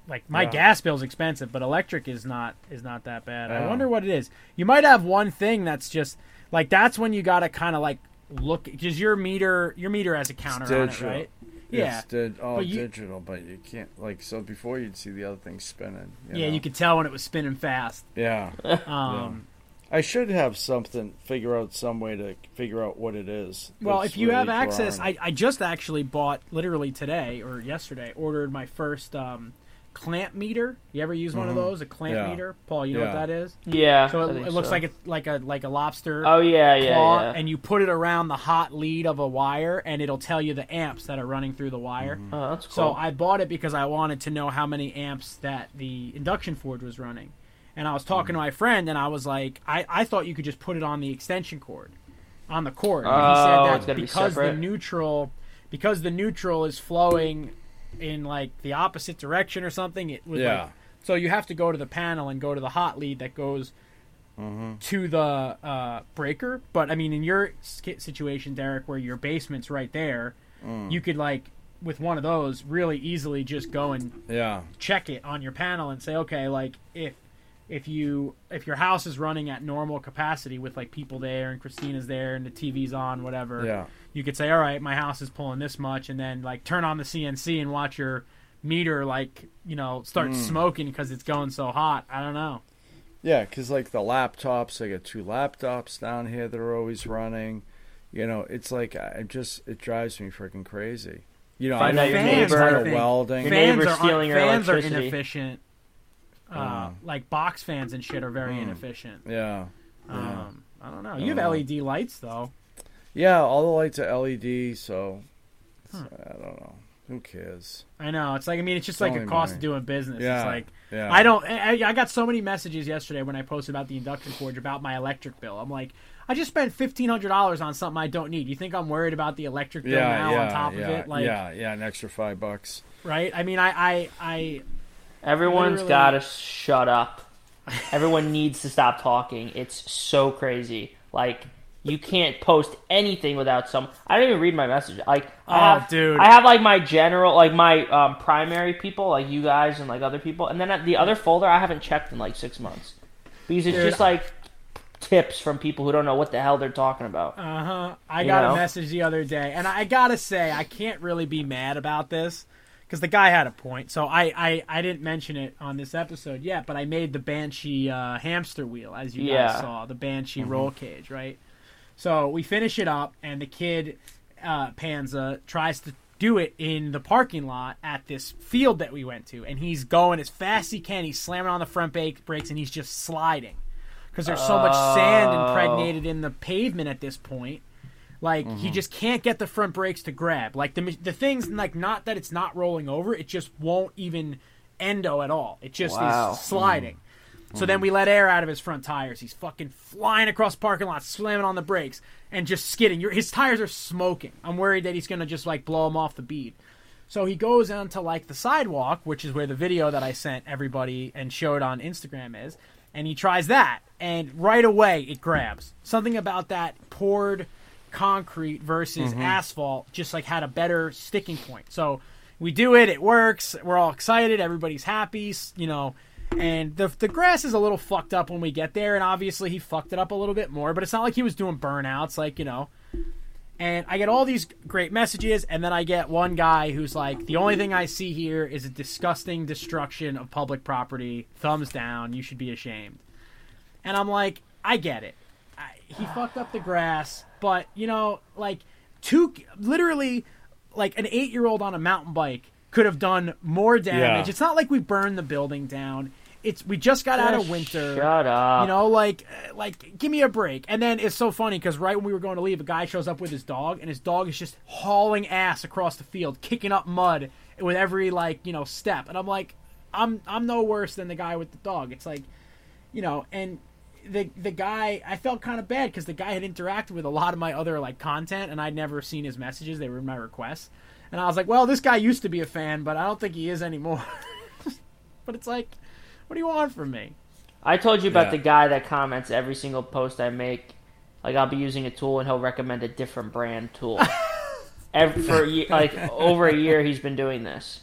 [SPEAKER 1] like my
[SPEAKER 2] Yeah.
[SPEAKER 1] gas bill's expensive, but electric is not is not that bad. I wonder what it is. You might have one thing that's just like that's when you got to kind of like look because your meter your meter has a counter on it, right? Yeah.
[SPEAKER 2] It's did all
[SPEAKER 1] But you-
[SPEAKER 2] digital, but you can't like so before you'd see the other thing spinning. You
[SPEAKER 1] yeah,
[SPEAKER 2] know?
[SPEAKER 1] you could tell when it was spinning fast.
[SPEAKER 2] Yeah,
[SPEAKER 1] Um,
[SPEAKER 2] I should have something. Figure out some way to figure out what it is.
[SPEAKER 1] Well, if you have access. I, I just actually bought literally today or yesterday ordered my first um, clamp meter. You ever use one of those? A clamp
[SPEAKER 2] Mm-hmm. Yeah.
[SPEAKER 1] meter, Paul? You know what that is?
[SPEAKER 3] Yeah.
[SPEAKER 1] So it, it looks
[SPEAKER 3] so.
[SPEAKER 1] like it's like a like a lobster
[SPEAKER 3] Oh yeah, yeah,
[SPEAKER 1] claw,
[SPEAKER 3] yeah.
[SPEAKER 1] and you put it around the hot lead of a wire, and it'll tell you the amps that are running through the wire.
[SPEAKER 2] Mm-hmm.
[SPEAKER 3] oh, that's cool.
[SPEAKER 1] So I bought it because I wanted to know how many amps that the induction forge was running. And I was talking to my friend, and I was like, I, I thought you could just put it on the extension cord, on the cord. And he
[SPEAKER 3] Oh,
[SPEAKER 1] said
[SPEAKER 3] it's
[SPEAKER 1] that
[SPEAKER 3] gotta be
[SPEAKER 1] because the neutral, because the neutral is flowing in like the opposite direction or something. It was
[SPEAKER 2] Yeah.
[SPEAKER 1] like so you have to go to the panel and go to the hot lead that goes
[SPEAKER 2] Mm-hmm.
[SPEAKER 1] to the uh, breaker. But I mean, in your situation, Derek, where your basement's right there,
[SPEAKER 2] Mm.
[SPEAKER 1] you could like with one of those really easily just go and
[SPEAKER 2] yeah,
[SPEAKER 1] check it on your panel and say, okay, like if if you if your house is running at normal capacity with like people there and Christina's there and the TV's on, whatever,
[SPEAKER 2] yeah,
[SPEAKER 1] you could say, all right, my house is pulling this much, and then like turn on the CNC and watch your meter like you know start
[SPEAKER 2] Mm.
[SPEAKER 1] smoking because it's going so hot. I don't know.
[SPEAKER 2] yeah. Because like the laptops, I got two laptops down here that are always running. You know, it's like I just it drives me freaking crazy. You know,
[SPEAKER 3] Find
[SPEAKER 2] I
[SPEAKER 3] out your
[SPEAKER 2] don't
[SPEAKER 1] fans,
[SPEAKER 2] do a
[SPEAKER 3] neighbor-
[SPEAKER 2] ton
[SPEAKER 1] I
[SPEAKER 2] of
[SPEAKER 1] think.
[SPEAKER 2] welding.
[SPEAKER 3] Your
[SPEAKER 1] fans
[SPEAKER 3] neighbor's
[SPEAKER 1] are,
[SPEAKER 3] stealing your
[SPEAKER 1] fans are
[SPEAKER 3] electricity.
[SPEAKER 1] inefficient. Uh, like box fans and shit are very inefficient.
[SPEAKER 2] Yeah.
[SPEAKER 1] Um, I don't know. You have
[SPEAKER 2] don't know.
[SPEAKER 1] LED lights though.
[SPEAKER 2] Yeah, all the lights are LED, so
[SPEAKER 1] Hmm.
[SPEAKER 2] I don't know. Who cares?
[SPEAKER 1] I know. It's like I mean, it's just
[SPEAKER 2] It's
[SPEAKER 1] like a cost
[SPEAKER 2] money.
[SPEAKER 1] of doing business.
[SPEAKER 2] Yeah.
[SPEAKER 1] It's like
[SPEAKER 2] Yeah.
[SPEAKER 1] I don't. I, I got so many messages yesterday when I posted about the induction forge about my electric bill. I'm like, I just spent fifteen hundred dollars on something I don't need. You think I'm worried about the electric bill
[SPEAKER 2] Yeah,
[SPEAKER 1] now
[SPEAKER 2] yeah,
[SPEAKER 1] on top
[SPEAKER 2] yeah,
[SPEAKER 1] of it? Like,
[SPEAKER 2] yeah, yeah, an extra five bucks.
[SPEAKER 1] right? I mean, I, I, I
[SPEAKER 3] Everyone's
[SPEAKER 1] Literally-
[SPEAKER 3] got to shut up. Everyone needs to stop talking. It's so crazy. Like you can't post anything without some. I don't even read my message. Like I
[SPEAKER 1] Oh,
[SPEAKER 3] have,
[SPEAKER 1] dude.
[SPEAKER 3] I have like my general, like my um, primary people, like you guys and like other people, and then at the other folder I haven't checked in like six months because it's
[SPEAKER 1] Dude.
[SPEAKER 3] just like tips from people who don't know what the hell they're talking about.
[SPEAKER 1] Uh huh. I
[SPEAKER 3] You
[SPEAKER 1] got
[SPEAKER 3] know?
[SPEAKER 1] a message the other day, and I gotta say, I can't really be mad about this because the guy had a point. So I, I, I didn't mention it on this episode yet, but I made the Banshee uh, hamster wheel, as you
[SPEAKER 3] Yeah.
[SPEAKER 1] guys saw, the Banshee roll cage, right? So we finish it up, and the kid, uh, Panza, tries to do it in the parking lot at this field that we went to, and he's going as fast as he can. He's slamming on the front brake, brakes, and he's just sliding because there's so much sand
[SPEAKER 3] Oh.
[SPEAKER 1] impregnated in the pavement at this point. Like he just can't get the front brakes to grab. Like the the thing's like not that it's not rolling over, it just won't even endo at all. It just
[SPEAKER 3] Wow.
[SPEAKER 1] is sliding. So then we let air out of his front tires. He's fucking flying across parking lot, slamming on the brakes, and just skidding. His tires are smoking. I'm worried that he's gonna just like blow him off the bead. So he goes onto like the sidewalk, which is where the video that I sent everybody and showed on Instagram is, and he tries that, and right away it grabs. Something about that poured concrete versus mm-hmm. asphalt just like had a better sticking point. So we do it, it works, we're all excited, everybody's happy, you know. And the the grass is a little fucked up when we get there, and obviously he fucked it up a little bit more. But it's not like he was doing burnouts, like you know. And I get all these great messages, and then I get one guy who's like, "The only thing I see here is a disgusting destruction of public property. Thumbs down. You should be ashamed." And I'm like, "I get it. I, he fucked up the grass, but you know, like two, literally, like an eight year old on a mountain bike could have done more damage.
[SPEAKER 2] Yeah.
[SPEAKER 1] It's not like we burned the building down. It's we just got out of winter.
[SPEAKER 3] Shut up.
[SPEAKER 1] You know, like, uh, like, give me a break. And then it's so funny because right when we were going to leave, a guy shows up with his dog, and his dog is just hauling ass across the field, kicking up mud with every like you know step. And I'm like, I'm I'm no worse than the guy with the dog. It's like, you know, and the the guy, I felt kind of bad because the guy had interacted with a lot of my other like content, and I'd never seen his messages. They were my requests, and I was like, well, this guy used to be a fan, but I don't think he is anymore. but it's like, what do you want from me?
[SPEAKER 3] I told you about
[SPEAKER 2] Yeah.
[SPEAKER 3] the guy that comments every single post I make. Like I'll be using a tool and he'll recommend a different brand tool. Every, for a like over a year, he's been doing this.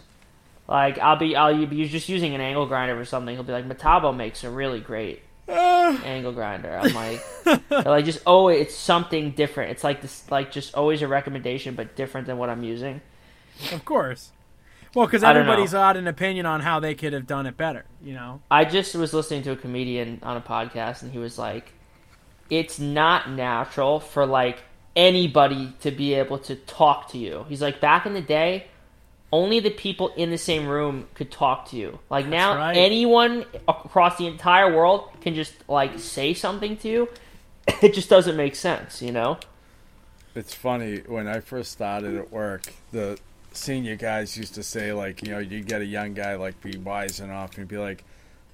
[SPEAKER 3] Like I'll be I'll be just using an angle grinder or something. He'll be like, Metabo makes a really great uh. angle grinder. I'm like, like just oh, it's something different. It's like this like just always a recommendation, but different than what I'm using.
[SPEAKER 1] Of course. Well, because
[SPEAKER 3] everybody's don't know.
[SPEAKER 1] everybody's got an opinion on how they could have done it better, you know?
[SPEAKER 3] I just was listening to a comedian on a podcast, and he was like, "It's not natural for like anybody to be able to talk to you." He's like, "Back in the day, only the people in the same room could talk to you. Like now,
[SPEAKER 1] right.
[SPEAKER 3] anyone across the entire world can just like say something to you. It just doesn't make sense, you know."
[SPEAKER 2] It's funny when I first started at work, the senior guys used to say like, you know, you get a young guy like be wise enough and be like,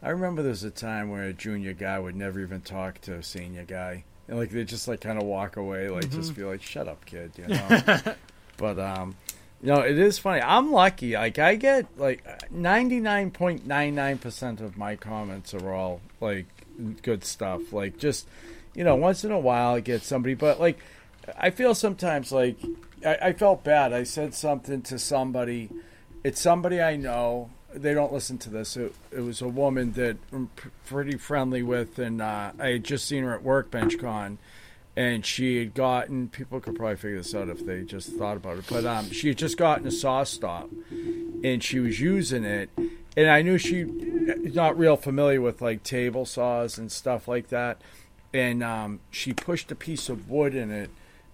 [SPEAKER 2] I remember there was a time where a junior guy would never even talk to a senior guy, and like they just like kind of walk away, like just be like, shut up, kid, you know. but um, you know, it is funny. I'm lucky. Like I get like 99.99% of my comments are all like good stuff. Like just you know, once in a while I get somebody, but like I feel sometimes like I, I felt bad. I said something to somebody. It's somebody I know. They don't listen to this. It, it was a woman that I'm pretty friendly with, and uh, I had just seen her at Workbench Con, and she had gotten. People could probably figure this out if they just thought about it. But um, she had just gotten a SawStop, and she was using it, and I knew she not real familiar with like table saws and stuff like that, and um, she pushed a piece of wood in it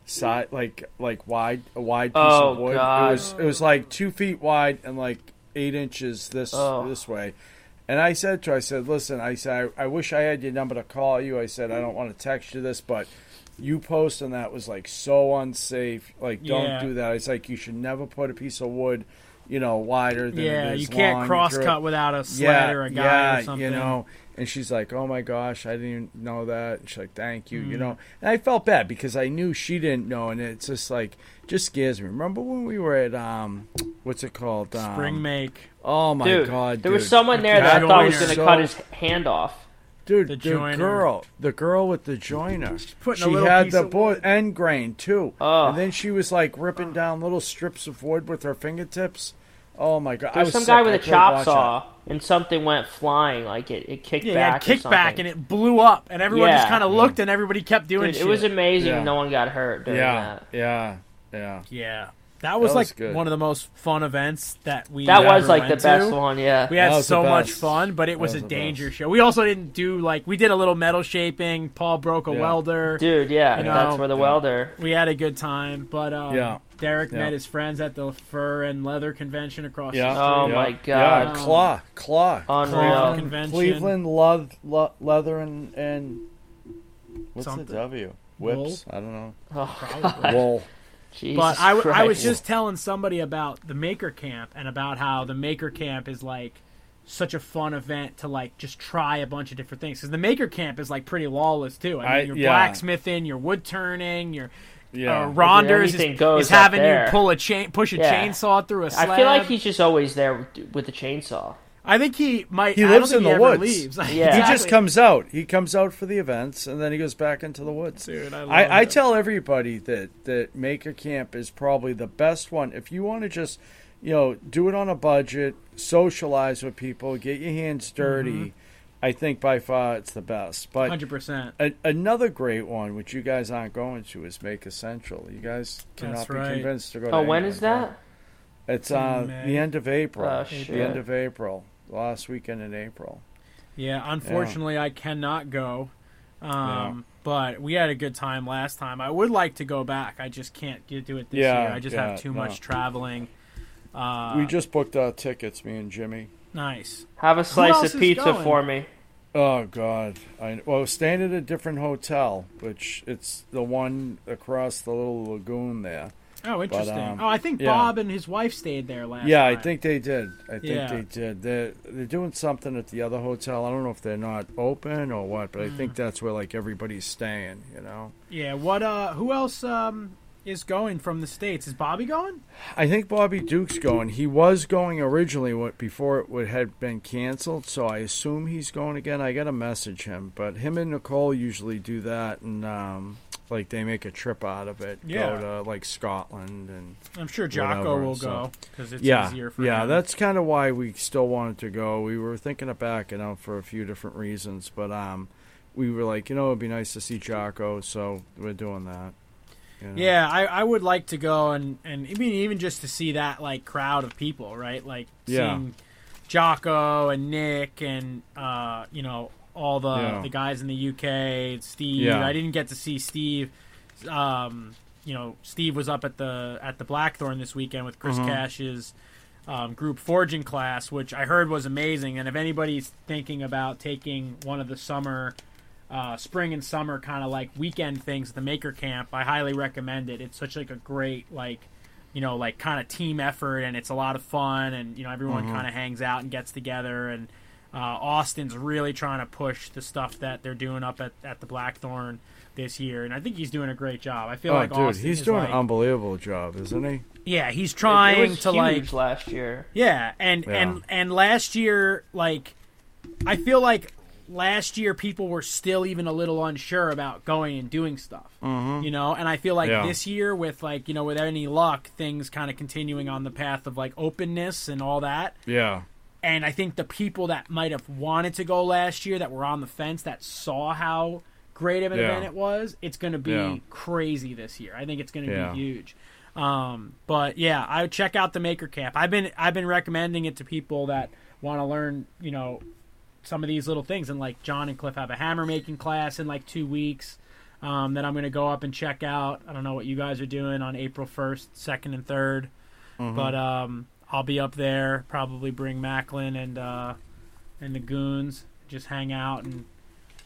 [SPEAKER 2] side like like wide a wide piece
[SPEAKER 3] Oh,
[SPEAKER 2] of wood.
[SPEAKER 3] God.
[SPEAKER 2] It was it was like two feet wide and like eight inches this
[SPEAKER 3] Oh.
[SPEAKER 2] this way. And I said to her, I said, listen, I said, I, I wish I had your number to call you. I said, I don't want to text you this, but you posting that was like so unsafe. Like, don't
[SPEAKER 1] Yeah.
[SPEAKER 2] do that. It's like you should never put a piece of wood, you know, wider than
[SPEAKER 1] Yeah,
[SPEAKER 2] it is
[SPEAKER 1] you can't
[SPEAKER 2] long.
[SPEAKER 1] cross
[SPEAKER 2] You're-
[SPEAKER 1] cut without a sled
[SPEAKER 2] yeah,
[SPEAKER 1] or a guy
[SPEAKER 2] yeah,
[SPEAKER 1] or something.
[SPEAKER 2] you know. And she's like, "Oh my gosh, I didn't even know that." And she's like, "Thank you,"
[SPEAKER 1] Mm.
[SPEAKER 2] you know. And I felt bad because I knew she didn't know, and it's just like just scares me. Remember when we were at um, what's it called? Um,
[SPEAKER 1] Spring make.
[SPEAKER 2] Oh my
[SPEAKER 3] dude,
[SPEAKER 2] god,
[SPEAKER 3] there was someone there that I thought was going to
[SPEAKER 2] So-
[SPEAKER 3] cut his hand off.
[SPEAKER 2] Dude,
[SPEAKER 1] the
[SPEAKER 2] the,
[SPEAKER 1] joiner.
[SPEAKER 2] girl, the girl with the joiner.
[SPEAKER 1] putting a
[SPEAKER 2] she
[SPEAKER 1] little
[SPEAKER 2] had
[SPEAKER 1] piece
[SPEAKER 2] the
[SPEAKER 1] of
[SPEAKER 2] board
[SPEAKER 1] wood.
[SPEAKER 2] end grain too,
[SPEAKER 3] Oh.
[SPEAKER 2] and then she was like ripping down little strips of wood with her fingertips. Oh my god,
[SPEAKER 3] There
[SPEAKER 2] was
[SPEAKER 3] was some guy with
[SPEAKER 2] I
[SPEAKER 3] a chop
[SPEAKER 2] watch
[SPEAKER 3] saw, and something went flying. Like it, it kicked
[SPEAKER 1] Yeah,
[SPEAKER 3] back.
[SPEAKER 1] it had
[SPEAKER 3] or
[SPEAKER 1] kickback and it blew up, and everyone just kind of looked, and everybody kept doing
[SPEAKER 3] Dude,
[SPEAKER 1] shit.
[SPEAKER 3] it was amazing.
[SPEAKER 2] Yeah.
[SPEAKER 3] No one got hurt during
[SPEAKER 2] Yeah,
[SPEAKER 3] that.
[SPEAKER 2] yeah, yeah.
[SPEAKER 1] yeah, that was
[SPEAKER 2] That was
[SPEAKER 1] like
[SPEAKER 2] good.
[SPEAKER 1] one of the most fun events that we.
[SPEAKER 3] That was
[SPEAKER 1] ever
[SPEAKER 3] like the
[SPEAKER 1] went
[SPEAKER 3] best
[SPEAKER 1] to.
[SPEAKER 3] one. Yeah.
[SPEAKER 1] We had so much fun, but it was,
[SPEAKER 2] was
[SPEAKER 1] a danger
[SPEAKER 2] best.
[SPEAKER 1] show. We also didn't do like we did a little metal shaping. Paul broke a
[SPEAKER 2] Yeah.
[SPEAKER 1] welder.
[SPEAKER 3] Dude, yeah,
[SPEAKER 1] You
[SPEAKER 3] that's
[SPEAKER 1] know,
[SPEAKER 3] where the
[SPEAKER 2] yeah.
[SPEAKER 3] welder.
[SPEAKER 1] We had a good time, but um,
[SPEAKER 2] Yeah.
[SPEAKER 1] Derek
[SPEAKER 2] Yeah.
[SPEAKER 1] met his friends at the fur and leather convention across
[SPEAKER 2] Yeah.
[SPEAKER 1] the
[SPEAKER 3] Oh
[SPEAKER 1] street.
[SPEAKER 3] my
[SPEAKER 2] Yeah,
[SPEAKER 3] God.
[SPEAKER 2] claw, claw,
[SPEAKER 3] Unreal.
[SPEAKER 2] Cleveland,
[SPEAKER 1] Convention.
[SPEAKER 2] Cleveland le- le- leather and and what's
[SPEAKER 1] Something.
[SPEAKER 2] the W? Whips? I don't know.
[SPEAKER 3] Oh,
[SPEAKER 2] Wool.
[SPEAKER 3] Jesus
[SPEAKER 1] But I was just telling somebody about the Maker Camp and about how the Maker Camp is like such a fun event to like just try a bunch of different things because the Maker Camp is like pretty lawless too. I mean,
[SPEAKER 2] I-
[SPEAKER 1] you're
[SPEAKER 2] yeah.
[SPEAKER 1] blacksmithing, you're wood turning, you're
[SPEAKER 2] Yeah.
[SPEAKER 1] uh, Ronders is, is
[SPEAKER 3] up
[SPEAKER 1] having you pull a chain, push a
[SPEAKER 3] Yeah.
[SPEAKER 1] chainsaw through a slab.
[SPEAKER 3] I feel like he's just always there with, with the chainsaw.
[SPEAKER 1] I think he might.
[SPEAKER 2] He lives in the woods.
[SPEAKER 1] Leaves.
[SPEAKER 3] Yeah.
[SPEAKER 2] He just comes out. He comes out for the events, and then he goes back into the woods.
[SPEAKER 1] Dude, I, love
[SPEAKER 2] I, I tell everybody that that Maker Camp is probably the best one. If you want to just, you know, do it on a budget, socialize with people, get your hands dirty,
[SPEAKER 1] Mm-hmm.
[SPEAKER 2] I think by far it's the best. But
[SPEAKER 1] hundred percent.
[SPEAKER 2] a, another great one, which you guys aren't going to, is Maker Central. You guys cannot
[SPEAKER 1] That's
[SPEAKER 2] be
[SPEAKER 1] right.
[SPEAKER 2] convinced to go.
[SPEAKER 3] Oh,
[SPEAKER 2] to
[SPEAKER 3] when
[SPEAKER 2] any
[SPEAKER 3] is
[SPEAKER 2] of them.
[SPEAKER 3] that?
[SPEAKER 2] It's uh, the end of April.
[SPEAKER 3] Oh,
[SPEAKER 2] the end of April, last weekend in April.
[SPEAKER 1] Yeah, unfortunately, I cannot go. Um,
[SPEAKER 2] Yeah.
[SPEAKER 1] But we had a good time last time. I would like to go back. I just can't get, do it this
[SPEAKER 2] Yeah,
[SPEAKER 1] year. I just
[SPEAKER 2] yeah,
[SPEAKER 1] have too
[SPEAKER 2] no.
[SPEAKER 1] much traveling. Uh,
[SPEAKER 2] we just booked our tickets, me and Jimmy.
[SPEAKER 1] nice.
[SPEAKER 3] Have a slice of pizza
[SPEAKER 1] going?
[SPEAKER 3] for me.
[SPEAKER 2] Oh God! I well, staying at a different hotel, which it's the one across the little lagoon there.
[SPEAKER 1] Oh, interesting.
[SPEAKER 2] um,
[SPEAKER 1] oh, I think
[SPEAKER 2] yeah.
[SPEAKER 1] Bob and his wife stayed there last. Night.
[SPEAKER 2] Yeah, I think they did. I think
[SPEAKER 1] Yeah.
[SPEAKER 2] they did. They're they're doing something at the other hotel. I don't know if they're not open or what, but I
[SPEAKER 1] Mm.
[SPEAKER 2] think that's where like everybody's staying. You know.
[SPEAKER 1] Yeah. What? Uh, who else um is going from the states? Is Bobby going?
[SPEAKER 2] I think Bobby Duke's going. He was going originally what before it would had been canceled, so I assume he's going again. I got to message him, but him and Nicole usually do that, and um, like they make a trip out of it.
[SPEAKER 1] Yeah.
[SPEAKER 2] Go to like Scotland and
[SPEAKER 1] I'm sure Jocko
[SPEAKER 2] Whatever,
[SPEAKER 1] will
[SPEAKER 2] so-
[SPEAKER 1] go because it's
[SPEAKER 2] yeah,
[SPEAKER 1] easier for
[SPEAKER 2] yeah.
[SPEAKER 1] him.
[SPEAKER 2] That's kind of why we still wanted to go. We were thinking of backing out for a few different reasons, but um, we were like, you know, it'd be nice to see Jocko, so we're doing that. Know.
[SPEAKER 1] Yeah, I, I would like to go and and I mean even just to see that like crowd of people, right? Like
[SPEAKER 2] Yeah.
[SPEAKER 1] seeing Jocko and Nick and uh, you know all the
[SPEAKER 2] Yeah.
[SPEAKER 1] the guys in the UK, Steve.
[SPEAKER 2] Yeah.
[SPEAKER 1] I didn't get to see Steve. Um, you know, Steve was up at the at the Blackthorn this weekend with Chris
[SPEAKER 2] Mhm.
[SPEAKER 1] Cash's um, group forging class, which I heard was amazing. And if anybody's thinking about taking one of the summer, uh, spring and summer kind of like weekend things at the Maker Camp, I highly recommend it. It's such like a great like, you know, like kind of team effort, and it's a lot of fun, and you know everyone kind of hangs out and gets together. And uh, Austin's really trying to push the stuff that they're doing up at, at the Blackthorn this year, and I think he's doing a great job. I feel
[SPEAKER 2] Oh,
[SPEAKER 1] like
[SPEAKER 2] dude,
[SPEAKER 1] Austin
[SPEAKER 2] he's
[SPEAKER 1] is,
[SPEAKER 2] doing
[SPEAKER 1] like-
[SPEAKER 2] an unbelievable job, isn't he?
[SPEAKER 1] yeah, he's
[SPEAKER 3] It-
[SPEAKER 1] trying
[SPEAKER 3] it was
[SPEAKER 1] to
[SPEAKER 3] huge
[SPEAKER 1] like
[SPEAKER 3] last year.
[SPEAKER 1] yeah, and
[SPEAKER 2] Yeah.
[SPEAKER 1] and and last year, like, I feel like last year people were still even a little unsure about going and doing stuff, mm-hmm. you know. And I feel like
[SPEAKER 2] Yeah.
[SPEAKER 1] this year, with like you know, with any luck, things kind of continuing on the path of like openness and all that.
[SPEAKER 2] Yeah.
[SPEAKER 1] And I think the people that might have wanted to go last year, that were on the fence, that saw how great of an
[SPEAKER 2] Yeah.
[SPEAKER 1] event it was, it's going to be
[SPEAKER 2] Yeah.
[SPEAKER 1] crazy this year. I think it's going to be huge. Um, but yeah, I would check out the Maker Camp. I've been I've been recommending it to people that want to learn, you know, some of these little things. And like John and Cliff have a hammer making class in like two weeks. um, that I'm going to go up and check out. I don't know what you guys are doing on April 1st, 2nd, and 3rd, but um, I'll be up there. Probably bring Macklin and uh, and the goons. Just hang out and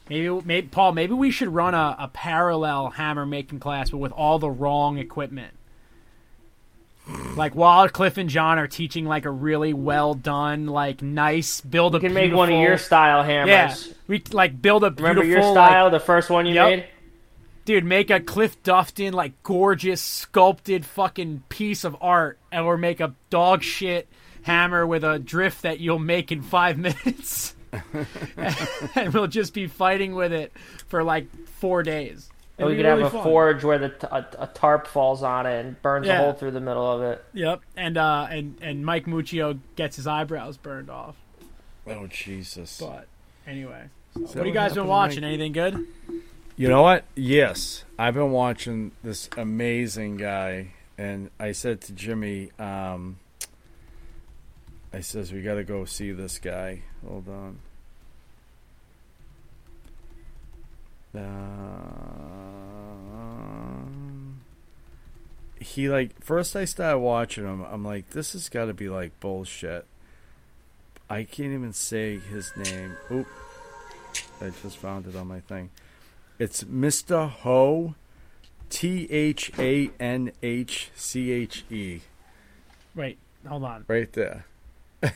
[SPEAKER 1] maybe, maybe Paul. Maybe we should run a, a parallel hammer making class, but with all the wrong equipment. Like while Cliff and John are teaching like a really well done, like nice build a
[SPEAKER 3] You can make one of your style hammers.
[SPEAKER 1] yeah, we like build a beautiful.
[SPEAKER 3] Remember your
[SPEAKER 1] like,
[SPEAKER 3] style, the first one you
[SPEAKER 1] Yep.
[SPEAKER 3] made?
[SPEAKER 1] dude, make a Cliff Dufton like gorgeous sculpted fucking piece of art, and or make a dog shit hammer with a drift that you'll make in five minutes, and we'll just be fighting with it for like four days.
[SPEAKER 3] And we could
[SPEAKER 1] be
[SPEAKER 3] have a
[SPEAKER 1] fun.
[SPEAKER 3] forge where the t- a, a tarp falls on it and burns
[SPEAKER 1] Yeah.
[SPEAKER 3] a hole through the middle of it.
[SPEAKER 1] Yep, and uh, and and Mike Muccio gets his eyebrows burned off.
[SPEAKER 2] Oh Jesus!
[SPEAKER 1] But anyway,
[SPEAKER 2] Is that
[SPEAKER 1] what have you guys been watching?
[SPEAKER 2] Mike?
[SPEAKER 1] Anything good?
[SPEAKER 2] You know what? Yes, I've been watching this amazing guy, and I said to Jimmy, um, I says we got to go see this guy. Hold on. Um, he like first I started watching him. I'm like, this has got to be like bullshit. I can't even say his name. Oop! I just found it on my thing. It's Mr. Ho, T H A N H C H E,
[SPEAKER 1] Wait, hold on.
[SPEAKER 2] right there.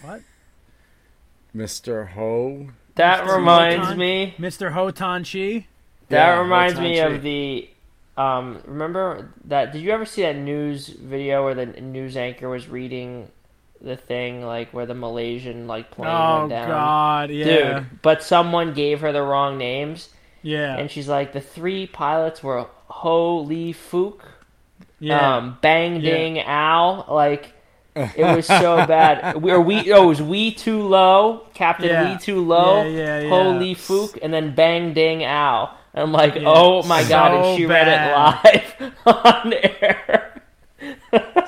[SPEAKER 1] What?
[SPEAKER 2] Mr. Ho.
[SPEAKER 3] That
[SPEAKER 1] Mr.
[SPEAKER 3] reminds
[SPEAKER 1] Wotan?
[SPEAKER 3] me.
[SPEAKER 1] Mr. Hotan Chi.
[SPEAKER 3] That
[SPEAKER 2] Yeah,
[SPEAKER 3] reminds me of the. Um, remember that? Did you ever see that news video where the news anchor was reading the thing, like where the Malaysian like plane
[SPEAKER 1] Oh
[SPEAKER 3] went down?
[SPEAKER 1] God, yeah,
[SPEAKER 3] Dude, but someone gave her the wrong names,
[SPEAKER 1] yeah,
[SPEAKER 3] and she's like, the three pilots were Ho Lee Fook,
[SPEAKER 1] yeah.
[SPEAKER 3] um, Bang
[SPEAKER 1] Yeah.
[SPEAKER 3] Ding Al. Like, it was so bad. We, or we, oh, it was We Too Low, Captain
[SPEAKER 1] Yeah.
[SPEAKER 3] We Too Low,
[SPEAKER 1] Yeah, yeah,
[SPEAKER 3] Ho
[SPEAKER 1] yeah.
[SPEAKER 3] Lee Fook, and then Bang Ding Al. And I'm like,
[SPEAKER 1] Yeah.
[SPEAKER 3] oh my god, and
[SPEAKER 1] So
[SPEAKER 3] she
[SPEAKER 1] bad.
[SPEAKER 3] read it live on air.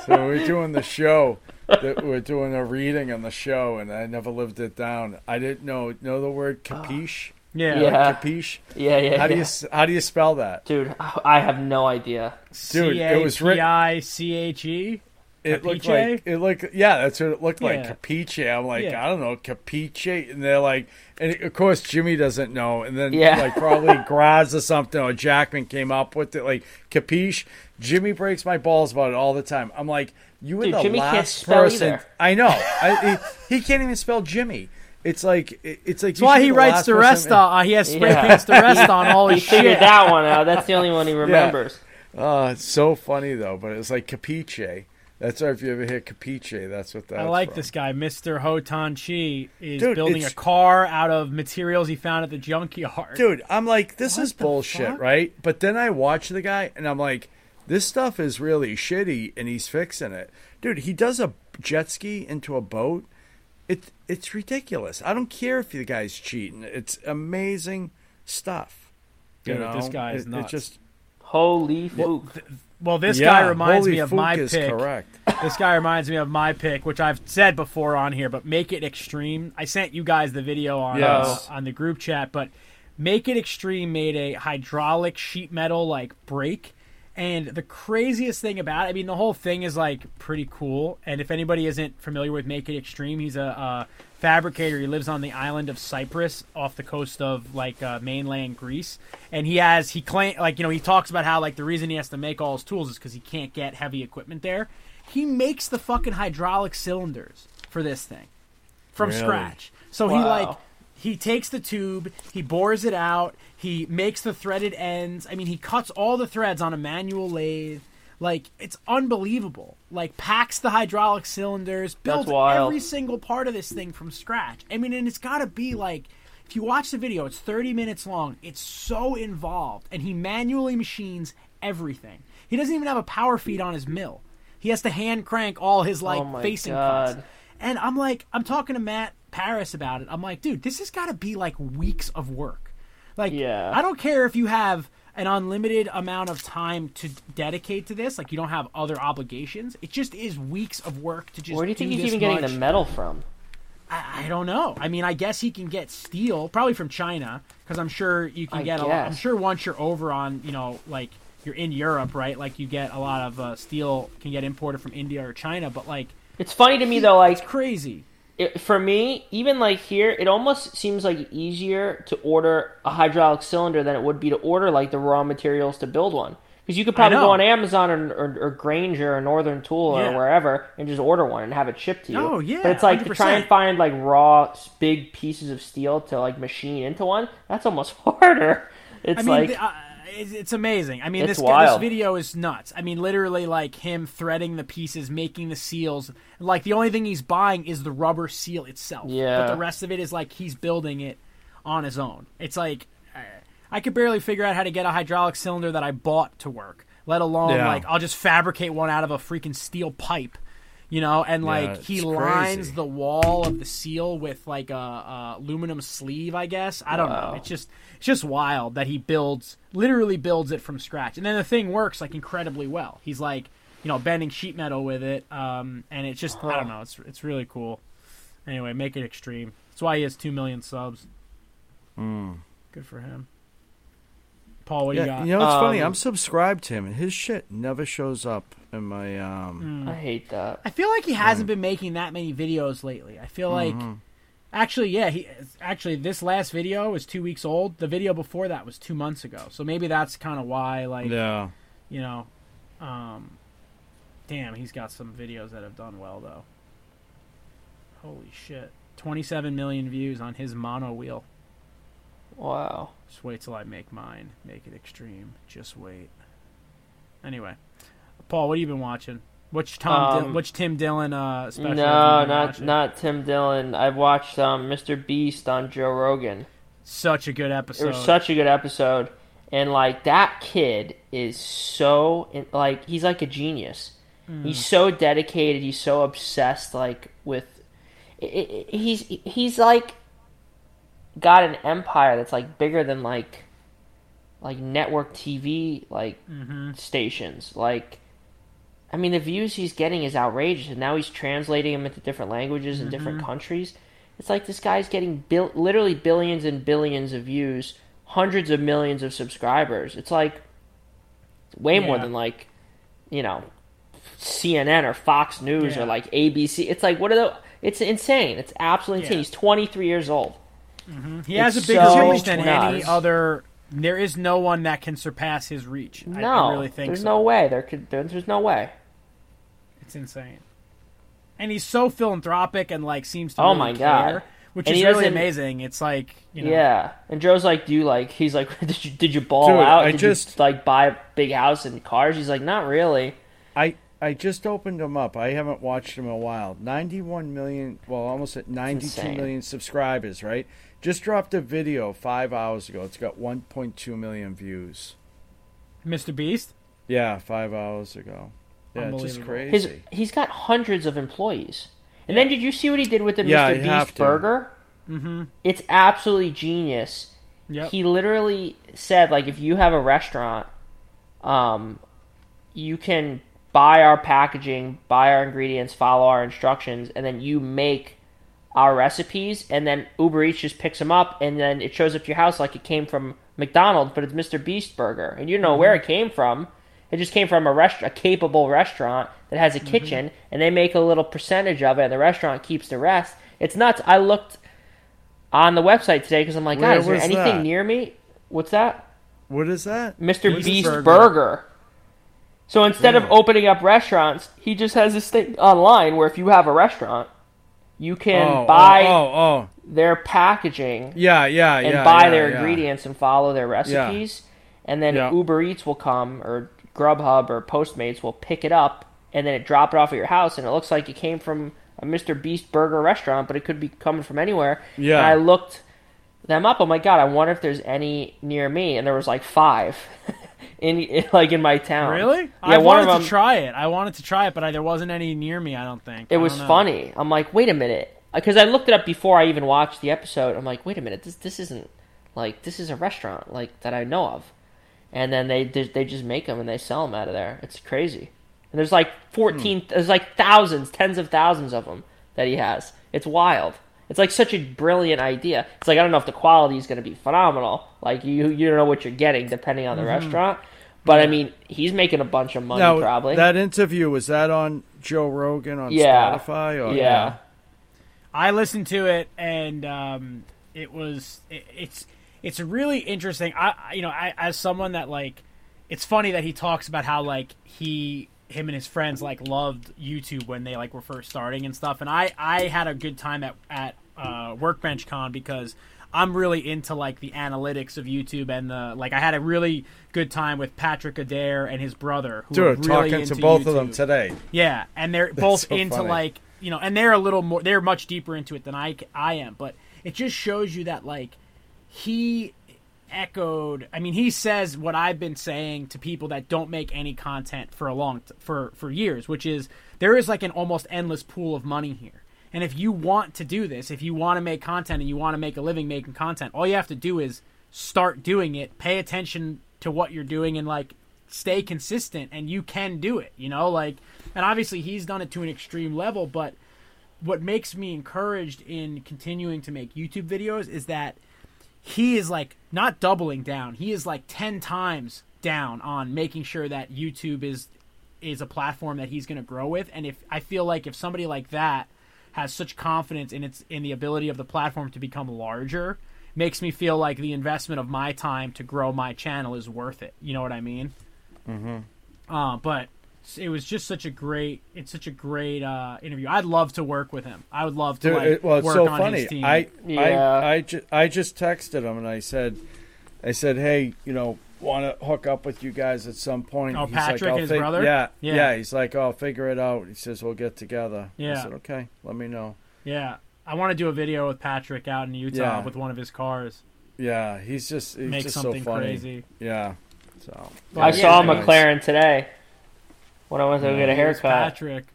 [SPEAKER 2] So we're doing the show. that we're doing a reading on the show, and I never lived it down. I didn't know know the word ah. capiche.
[SPEAKER 1] yeah,
[SPEAKER 3] Yeah.
[SPEAKER 2] Capiche.
[SPEAKER 3] Yeah, yeah.
[SPEAKER 2] How do you
[SPEAKER 3] yeah.
[SPEAKER 2] s- how do you spell that?
[SPEAKER 3] Dude, I have no idea.
[SPEAKER 2] Dude, it was writ-
[SPEAKER 1] C-A-P-I-C-H-E.
[SPEAKER 2] It looked like it looked yeah, that's what it looked like.
[SPEAKER 1] Yeah.
[SPEAKER 2] Capiche. I'm like,
[SPEAKER 1] Yeah.
[SPEAKER 2] I don't know, capiche. And they're like and of course Jimmy doesn't know. And then
[SPEAKER 3] Yeah.
[SPEAKER 2] like probably Graz or something or Jackman came up with it like capiche. Jimmy breaks my balls about it all the time. I'm like, you were
[SPEAKER 3] Dude,
[SPEAKER 2] the
[SPEAKER 3] Jimmy can't
[SPEAKER 2] last
[SPEAKER 3] spell
[SPEAKER 2] person.
[SPEAKER 3] either.
[SPEAKER 2] I know. I, he, he can't even spell Jimmy. It's like it's like
[SPEAKER 1] That's why he writes the rest on. Uh, he has spray
[SPEAKER 3] Yeah.
[SPEAKER 1] paints the rest on all
[SPEAKER 3] He
[SPEAKER 1] his
[SPEAKER 3] figured that one out. That's the only one he remembers.
[SPEAKER 2] Oh, it's so funny though. But it's like capiche. That's why if you ever hear capiche, that's what that's
[SPEAKER 1] I like
[SPEAKER 2] from.
[SPEAKER 1] this guy, Mr. Hotan Chi, is
[SPEAKER 2] Dude,
[SPEAKER 1] building a car out of materials he found at the junkyard.
[SPEAKER 2] Dude, I'm like, this
[SPEAKER 1] What
[SPEAKER 2] is bullshit,
[SPEAKER 1] fuck?
[SPEAKER 2] right? But then I watch the guy and I'm like, this stuff is really shitty and he's fixing it. Dude, he does a jet ski into a boat. It it's ridiculous. I don't care if the guy's cheating. It's amazing stuff. You know,
[SPEAKER 1] this guy is
[SPEAKER 2] It- it just
[SPEAKER 3] Holy fook.
[SPEAKER 1] Well, this
[SPEAKER 2] yeah,
[SPEAKER 1] guy reminds me of my pick.
[SPEAKER 2] correct.
[SPEAKER 1] This guy reminds me of my pick, which I've said before on here, but make it extreme. I sent you guys the video on
[SPEAKER 2] Yes.
[SPEAKER 1] uh, on the group chat, but make it extreme made a hydraulic sheet metal like brake. And the craziest thing about it, I mean, the whole thing is like pretty cool. And if anybody isn't familiar with Make It Extreme, he's a, uh fabricator. He lives on the island of Cyprus off the coast of like uh, mainland Greece. And he has, he claim like, you know, he talks about how like the reason he has to make all his tools is because he can't get heavy equipment there. He makes the fucking hydraulic cylinders for this thing from
[SPEAKER 2] Really?
[SPEAKER 1] scratch. So he like he takes the tube, he bores it out, he makes the threaded ends. I mean, he cuts all the threads on a manual lathe. Like it's unbelievable. Like packs the hydraulic cylinders, builds every single part of this thing from scratch. I mean, and it's got to be like if you watch the video, it's 30 minutes long. It's so involved and he manually machines everything. He doesn't even have a power feed on his mill. He has to hand crank all his like
[SPEAKER 3] Oh
[SPEAKER 1] facing
[SPEAKER 3] God.
[SPEAKER 1] cuts. And I'm like, I'm talking to Matt Paris about it. I'm like, dude, this has got to be like weeks of work. Like,
[SPEAKER 3] Yeah.
[SPEAKER 1] I don't care if you have an unlimited amount of time to dedicate to this. Like, you don't have other obligations. It just is weeks of work to just.
[SPEAKER 3] Where do you think he's
[SPEAKER 1] this
[SPEAKER 3] even getting the metal from?
[SPEAKER 1] I, I don't know. I mean, I guess he can get steel probably from China because I'm sure you can
[SPEAKER 3] I
[SPEAKER 1] get. A lot, I'm sure once you're over on, you know, like you're in Europe, right? Like you get a lot of uh, steel can get imported from India or China, but like
[SPEAKER 3] It's funny to me though, like
[SPEAKER 1] it's crazy.
[SPEAKER 3] It, for me, even like here, it almost seems like easier to order a hydraulic cylinder than it would be to order like the raw materials to build one. Because you could probably go on Amazon or, or, or Grainger or Northern Tool
[SPEAKER 1] Yeah.
[SPEAKER 3] or wherever and just order one and have it shipped to you.
[SPEAKER 1] Oh, yeah,
[SPEAKER 3] but it's like to try and find like raw big pieces of steel to like machine into one. That's almost harder. It's
[SPEAKER 1] I mean,
[SPEAKER 3] like
[SPEAKER 1] the- uh, it's, it's amazing. I mean,
[SPEAKER 3] It's
[SPEAKER 1] this guy, this video is nuts. I mean, literally, like him threading the pieces, making the seals. Like the only thing he's buying is the rubber seal itself.
[SPEAKER 3] Yeah.
[SPEAKER 1] But the rest of it is like he's building it on his own. It's like I could barely figure out how to get a hydraulic cylinder that I bought to work. Let alone
[SPEAKER 2] Yeah.
[SPEAKER 1] like I'll just fabricate one out of a freaking steel pipe. You know, and like he lines
[SPEAKER 2] crazy.
[SPEAKER 1] the wall of the seal with like a, a aluminum sleeve, I guess. I don't know. It's just it's just wild that he builds literally builds it from scratch, and then the thing works like incredibly well. He's like you know bending sheet metal with it, um, and it's just I don't know. It's it's really cool. Anyway, make it extreme. That's why he has two million subs. Good for him. Paul, what do you
[SPEAKER 2] Yeah,
[SPEAKER 1] got?
[SPEAKER 2] you know, it's funny.
[SPEAKER 3] Um,
[SPEAKER 2] I'm subscribed to him, and his shit never shows up in my. um
[SPEAKER 3] I hate that.
[SPEAKER 1] I feel like he hasn't been making that many videos lately. I feel like actually, yeah, he actually this last video was two weeks old. The video before that was two months ago. So maybe that's kind of why, like,
[SPEAKER 2] Yeah,
[SPEAKER 1] you know, um, damn, he's got some videos that have done well though. Holy shit, twenty-seven million views on his mono wheel.
[SPEAKER 3] Wow.
[SPEAKER 1] Just wait till I make mine. Make it extreme. Just wait. Anyway, Paul, what have you been watching? Which Tom? Dil-
[SPEAKER 3] Um,
[SPEAKER 1] which Tim Dillon uh, special?
[SPEAKER 3] No, not
[SPEAKER 1] watching?
[SPEAKER 3] not Tim Dillon. I've watched um, Mr. Beast on Joe Rogan.
[SPEAKER 1] Such a good
[SPEAKER 3] It
[SPEAKER 1] episode.
[SPEAKER 3] was such a good episode, and like that kid is so like he's like a genius. He's so dedicated. He's so obsessed like with. i i he's he's like got an empire that's like bigger than like like network TV like mm-hmm. stations like. I mean, the views he's getting is outrageous, and now he's translating them into different languages in different mm-hmm. countries. It's like this guy's getting bil- literally billions and billions of views, hundreds of millions of subscribers. It's like way more than like, you know, CNN or Fox News
[SPEAKER 1] Yeah.
[SPEAKER 3] or like ABC. It's like what are the? It's insane. It's absolutely insane.
[SPEAKER 1] Yeah.
[SPEAKER 3] He's 23 years old. Mm-hmm.
[SPEAKER 1] he has a bigger
[SPEAKER 3] so
[SPEAKER 1] reach than any
[SPEAKER 3] nuts.
[SPEAKER 1] other. There is no one that can surpass his reach.
[SPEAKER 3] No,
[SPEAKER 1] I, really think
[SPEAKER 3] there's
[SPEAKER 1] so.
[SPEAKER 3] no way. There could. There, there's no way.
[SPEAKER 1] It's insane. And he's so philanthropic and like seems to
[SPEAKER 3] Oh
[SPEAKER 1] really
[SPEAKER 3] my
[SPEAKER 1] care,
[SPEAKER 3] God.
[SPEAKER 1] which
[SPEAKER 3] And
[SPEAKER 1] is really amazing. It's like you know,
[SPEAKER 3] Yeah, and Joe's like, "Do you like?" He's like, "Did you did you ball
[SPEAKER 2] Dude,
[SPEAKER 3] out?
[SPEAKER 2] I
[SPEAKER 3] did
[SPEAKER 2] just-
[SPEAKER 3] you like buy a big house and cars?" He's like, "Not really."
[SPEAKER 2] I I just opened him up. I haven't watched him in a while. 91 million, well, almost at 92 million subscribers. Right? Just dropped a video five hours ago. It's got 1.2 million views.
[SPEAKER 1] Mr. Beast.
[SPEAKER 2] Yeah, five hours ago. Yeah, it's just
[SPEAKER 1] Unbelievable.
[SPEAKER 3] His
[SPEAKER 2] crazy.
[SPEAKER 3] he's got hundreds of employees. And then did you see what he did with the
[SPEAKER 2] Yeah,
[SPEAKER 3] Mr. Beast burger? Mm-hmm. It's absolutely genius.
[SPEAKER 1] Yep.
[SPEAKER 3] He literally said, like, if you have a restaurant, um, you can buy our packaging, buy our ingredients, follow our instructions, and then you make our recipes, and then Uber Eats just picks them up, and then it shows up to your house like it came from McDonald's, but it's Mr. Beast burger, and you don't know mm-hmm. where it came from. It just came from a rest- a capable restaurant that has a mm-hmm. kitchen, and they make a little percentage of it, and the restaurant keeps the rest. It's nuts. I looked on the website today because I'm like, God, is there anything
[SPEAKER 2] that?
[SPEAKER 3] near me? What's that?
[SPEAKER 2] What is that?
[SPEAKER 3] Mr.
[SPEAKER 1] Beast
[SPEAKER 3] Beast
[SPEAKER 1] Burger.
[SPEAKER 3] Burger. So instead of opening up restaurants, he just has this thing online where if you have a restaurant, you can
[SPEAKER 2] oh, oh
[SPEAKER 3] buy
[SPEAKER 2] oh, oh, oh,
[SPEAKER 3] their packaging
[SPEAKER 2] yeah, yeah,
[SPEAKER 3] and
[SPEAKER 2] yeah.
[SPEAKER 3] buy
[SPEAKER 2] yeah,
[SPEAKER 3] their
[SPEAKER 2] yeah.
[SPEAKER 3] ingredients and follow their recipes. And then
[SPEAKER 2] Yeah.
[SPEAKER 3] Uber Eats will come or Grubhub or Postmates will pick it up and then it drop it off at your house and it looks like it came from a Mr. Beast burger restaurant, but it could be coming from anywhere.
[SPEAKER 2] Yeah.
[SPEAKER 3] And I looked them up. Oh my God, I wonder if there's any near me. And there was like five in, in like in my town.
[SPEAKER 1] Really?
[SPEAKER 3] Yeah,
[SPEAKER 1] I wanted
[SPEAKER 3] them.
[SPEAKER 1] to try it. I wanted to try it, but I, there wasn't any near me. I don't think.
[SPEAKER 3] It was
[SPEAKER 1] know.
[SPEAKER 3] funny. I'm like, wait a minute, because I looked it up before I even watched the episode. I'm like, wait a minute, this this isn't like this is a restaurant like that I know of, and then they they they just make them and they sell them out of there. It's crazy. And there's like 14,
[SPEAKER 1] Hmm.
[SPEAKER 3] there's like thousands, tens of thousands of them that he has. It's wild. It's like such a brilliant idea. It's like I don't know if the quality is going to be phenomenal. Like you you don't know what you're getting depending on the restaurant. But I mean, he's making a bunch of money
[SPEAKER 2] Now,
[SPEAKER 3] probably.
[SPEAKER 2] that interview was that on Joe Rogan on
[SPEAKER 3] Yeah.
[SPEAKER 2] Spotify? Or,
[SPEAKER 3] yeah.
[SPEAKER 1] I listened to it and um, it was it, it's it's really interesting. I I- you know I, as someone that like it's funny that he talks about how like he him and his friends like loved YouTube when they like were first starting and stuff. And I I had a good time at at uh, Workbench Con because I'm really into like the analytics of YouTube and the like. I had a really good time with Patrick Adair and his brother. Who are
[SPEAKER 2] Dude,
[SPEAKER 1] really
[SPEAKER 2] talking
[SPEAKER 1] into
[SPEAKER 2] to both of them today.
[SPEAKER 1] Yeah, and they're both
[SPEAKER 2] so
[SPEAKER 1] into
[SPEAKER 2] funny.
[SPEAKER 1] like you know, and they're a little more. They're much deeper into it than I I am, but it just shows you that like he echoed. I mean, he says what I've been saying to people that don't make any content for a long t- for for years, which is there is like an almost endless pool of money here. And if you want to do this, if you want to make content and you want to make a living making content, all you have to do is start doing it, pay attention to what you're doing and like stay consistent and you can do it, you know? Like and obviously he's done it to an extreme level, but what makes me encouraged in continuing to make YouTube videos is that he is like not doubling down. He is like 10 times down on making sure that YouTube is is a platform that he's going to grow with and if I feel like if somebody like that has such confidence in its in the ability of the platform to become larger makes me feel like the investment of my time to grow my channel is worth it. You know what I mean? Mm Mhm. Uh, but it was just such a great it's such a great uh, interview. I'd love to work with him. I would love to
[SPEAKER 2] Dude,
[SPEAKER 1] like
[SPEAKER 2] it, well, it's
[SPEAKER 1] work
[SPEAKER 2] so
[SPEAKER 1] on
[SPEAKER 2] funny.
[SPEAKER 1] his team.
[SPEAKER 2] I,
[SPEAKER 3] Yeah.
[SPEAKER 2] I, I, ju- I just texted him and I said, I said, hey, you know, want to hook up with you guys at some point?
[SPEAKER 1] Oh,
[SPEAKER 2] He's
[SPEAKER 1] Patrick
[SPEAKER 2] like, "I'll
[SPEAKER 1] and his brother?
[SPEAKER 2] Yeah,
[SPEAKER 1] Yeah.
[SPEAKER 2] yeah, He's like, I'll figure it out. He says we'll get together. I
[SPEAKER 1] Yeah.
[SPEAKER 2] said, okay, let me know.
[SPEAKER 1] Yeah, I want to do a video with Patrick out in Utah
[SPEAKER 2] Yeah.
[SPEAKER 1] with one of his cars.
[SPEAKER 2] Yeah, he's just he's
[SPEAKER 1] Make
[SPEAKER 2] just
[SPEAKER 1] something
[SPEAKER 2] so funny.
[SPEAKER 1] crazy.
[SPEAKER 2] Yeah. So
[SPEAKER 1] Well,
[SPEAKER 3] I
[SPEAKER 1] yeah,
[SPEAKER 3] saw a. McLaren today when I went to go get a haircut.
[SPEAKER 1] Patrick.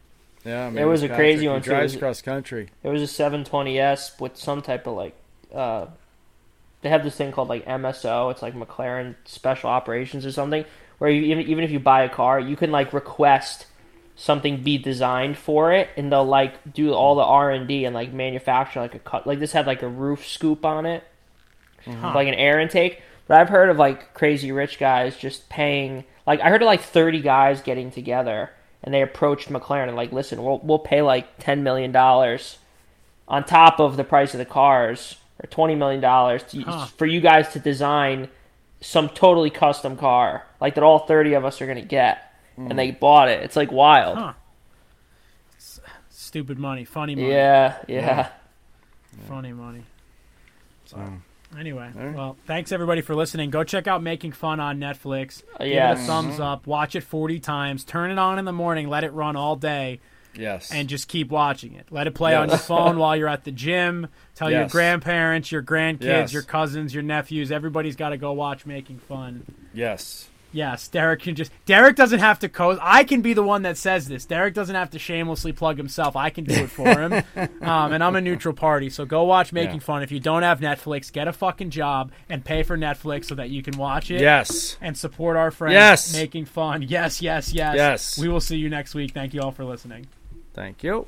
[SPEAKER 2] Yeah,
[SPEAKER 3] It was a
[SPEAKER 2] Patrick,
[SPEAKER 3] crazy
[SPEAKER 2] he
[SPEAKER 3] one, too.
[SPEAKER 2] Drives
[SPEAKER 3] It was-
[SPEAKER 2] cross country.
[SPEAKER 3] It was a 720S with some type of like, uh, they have this thing called like MSO. It's like McLaren Special Operations or something, where you, even even if you buy a car, you can like request something be designed for it, and they'll like do all the R and D and like manufacture like a cut. Like this had like a roof scoop on it,
[SPEAKER 1] Huh.
[SPEAKER 3] like an air intake. But I've heard of like crazy rich guys just paying. Like I heard of like thirty guys getting together, and they approached McLaren and like, listen, we'll we'll pay like ten million dollars on top of the price of the cars, or twenty million dollars
[SPEAKER 1] Huh.
[SPEAKER 3] for you guys to design some totally custom car, like that all thirty of us are gonna get. And they mm. bought it. It's like wild.
[SPEAKER 1] Huh. Stupid money, funny money.
[SPEAKER 3] Yeah, yeah.
[SPEAKER 1] Funny money. So, anyway,
[SPEAKER 2] Alright.
[SPEAKER 1] well, thanks everybody for listening. Go check out Making Fun on Netflix. Uh, Give it
[SPEAKER 3] yes.
[SPEAKER 1] a mm-hmm. thumbs up. Watch it 40 times. Turn it on in the morning. Let it run all day.
[SPEAKER 2] Yes.
[SPEAKER 1] and just keep watching it. Let it play on your phone while you're at the gym. Tell your grandparents, your grandkids,
[SPEAKER 2] Yes.
[SPEAKER 1] your cousins, your nephews. Everybody's got to go watch Making Fun.
[SPEAKER 2] yes.
[SPEAKER 1] Yes, Derek can just. Derek doesn't have to co. I can be the one that says this. Derek doesn't have to shamelessly plug himself. I can do it for him. um, and I'm a neutral party. So go watch Making
[SPEAKER 2] Yeah.
[SPEAKER 1] Fun. If you don't have Netflix, get a fucking job and pay for Netflix so that you can watch it.
[SPEAKER 2] Yes.
[SPEAKER 1] And support our friends.
[SPEAKER 2] Yes.
[SPEAKER 1] Making Fun. Yes, yes, yes.
[SPEAKER 2] Yes.
[SPEAKER 1] We will see you next week. Thank you all for listening.
[SPEAKER 2] Thank you.